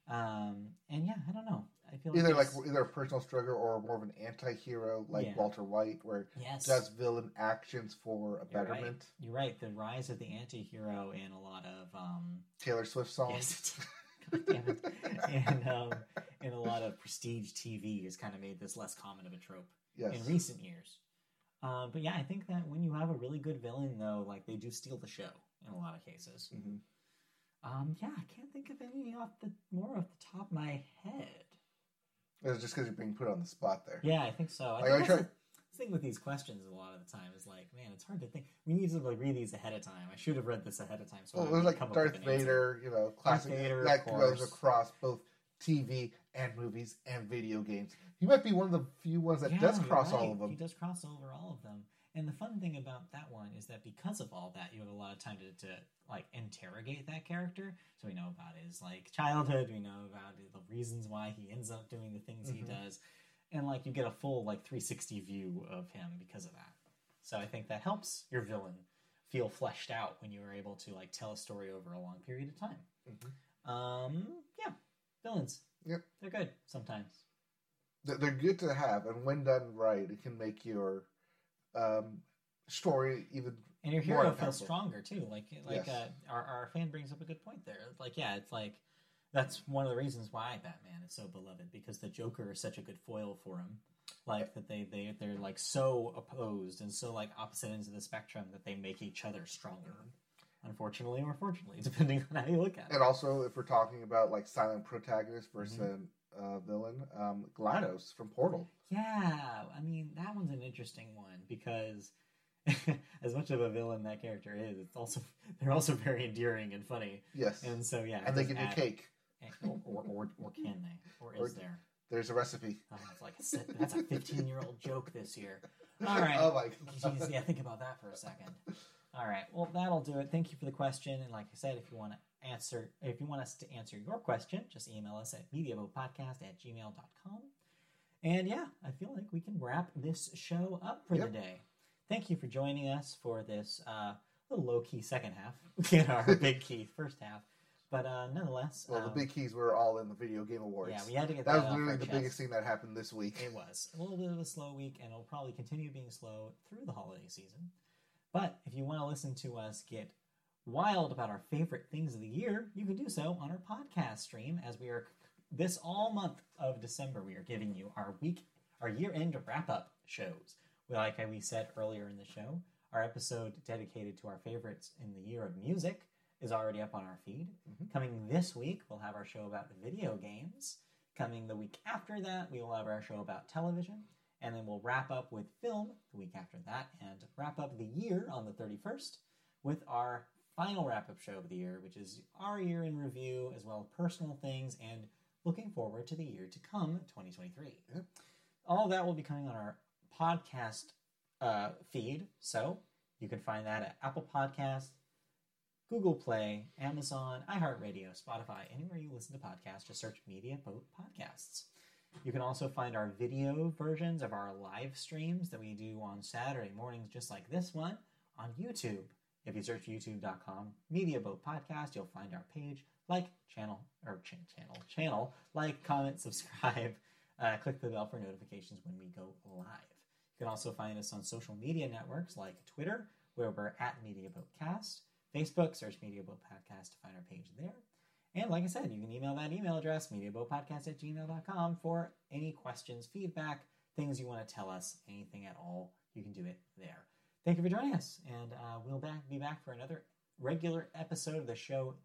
Um, and yeah, I don't know. I feel Either like it's- either a personal struggle or more of an anti-hero like Yeah. Walter White, where yes, does villain actions for a You're right. betterment. You're right. The rise of the anti-hero in a lot of um, Taylor Swift songs. Yes. It. And um, in a lot of prestige TV has kind of made this less common of a trope Yes. in recent years. Uh, but yeah, I think that when you have a really good villain, though, like they do steal the show in a lot of cases. Mhm. Um, yeah, I can't think of any off the more off the top of my head. It's just because you're being put on the spot there. Yeah, I think so. I Like, think I that's try- the thing with these questions a lot of the time is like, man, it's hard to think. We need to like read these ahead of time. I should have read this ahead of time. So Well, was like Darth an. Vader, you know, classic Vader, that goes across both TV and movies and video games. He might be one of the few ones that Yeah, does cross all right. of them. He does cross over all of them. And the fun thing about that one is that because of all that, you have a lot of time to, to like interrogate that character. So we know about his like childhood. We know about the reasons why he ends up doing the things he Mhm. does, and like you get a full like 360 view of him because of that. So I think that helps your villain feel fleshed out when you are able to like tell a story over a long period of time. Mhm. Um, yeah, villains. Yep. they're good sometimes. They're- They're good to have, and when done right, it can make your um, story even. And your hero feels stronger too. Like like Yes. uh, our our fan brings up a good point there. Like yeah, it's like that's one of the reasons why Batman is so beloved because the Joker is such a good foil for him. Like that they they they're like so opposed and so like opposite ends of the spectrum that they make each other stronger. Unfortunately or fortunately, depending on how you look at it. And also, if we're talking about like silent protagonist versus Mm-hmm. a uh, villain, um, Glados from Portal. Yeah, I mean that one's an interesting one because as much of a villain that character is, it's also they're also very endearing and funny. Yes, And so yeah, and they give you cake. Or, or, or, or can they? Or is Or- there? There's a recipe. Oh, it's like a, si- that's a 15 year old joke this year. All right. Oh my Jeez, god. yeah, think about that for a second. All right. Well, that'll do it. Thank you for the question. And like I said, if you want to answer, if you want us to answer your question, just email us at mediabopodcast at gmail.com. And yeah, I feel like we can wrap this show up for Yep. the day. Thank you for joining us for this uh, little low key second half in our big key first half. But uh, nonetheless, Well, the um, big keys were all in the video game awards. yeah, we had to get that that, was literally the chest. biggest thing that happened this week. It was a little bit of a slow week, and it'll probably continue being slow through the holiday season. But if you want to listen to us get wild about our favorite things of the year, you can do so on our podcast stream. As we are this all month of December, we are giving you our week, our year-end wrap-up shows. Like we said earlier in the show, our episode dedicated to our favorites in the year of music is already up on our feed. Mhm. Coming this week, we'll have our show about video games. Coming the week after that, we will have our show about television. And then we'll wrap up with film the week after that and wrap up the year on the 31st with our final wrap up show of the year, which is our year in review, as well as personal things and looking forward to the year to come, 2023. Yep. All that will be coming on our podcast uh, feed. So you can find that at Apple Podcasts, Google Play, Amazon, iHeartRadio, Spotify, anywhere you listen to podcasts, just search Media Boat Podcasts. You can also find our video versions of our live streams that we do on Saturday mornings, just like this one, on YouTube. If you search youtube.com Media Boat Podcast, you'll find our page. Like, channel, or ch- channel, channel, like, comment, subscribe, uh, click the bell for notifications when we go live. You can also find us on social media networks like Twitter, where we're at Media Boat Cast, Facebook, search Media Boat Podcast to find our page there. And like I said, you can email that email address, mediaboatpodcast at gmail.com, for any questions, feedback, things you want to tell us, anything at all. You can do it there. Thank you for joining us, and uh, we'll back, be back for another regular episode of the show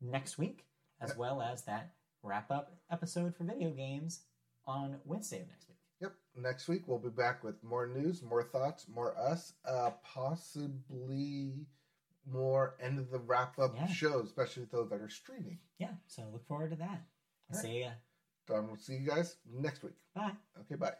next week, as well as that wrap up episode for video games on Wednesday of next week. Yep. Next week we'll be back with more news, more thoughts, more us, uh, possibly more end of the wrap up yeah. shows, especially those that are streaming. Yeah, so look forward to that. All see right. ya. Don, we'll see you guys next week. Bye. Okay, bye.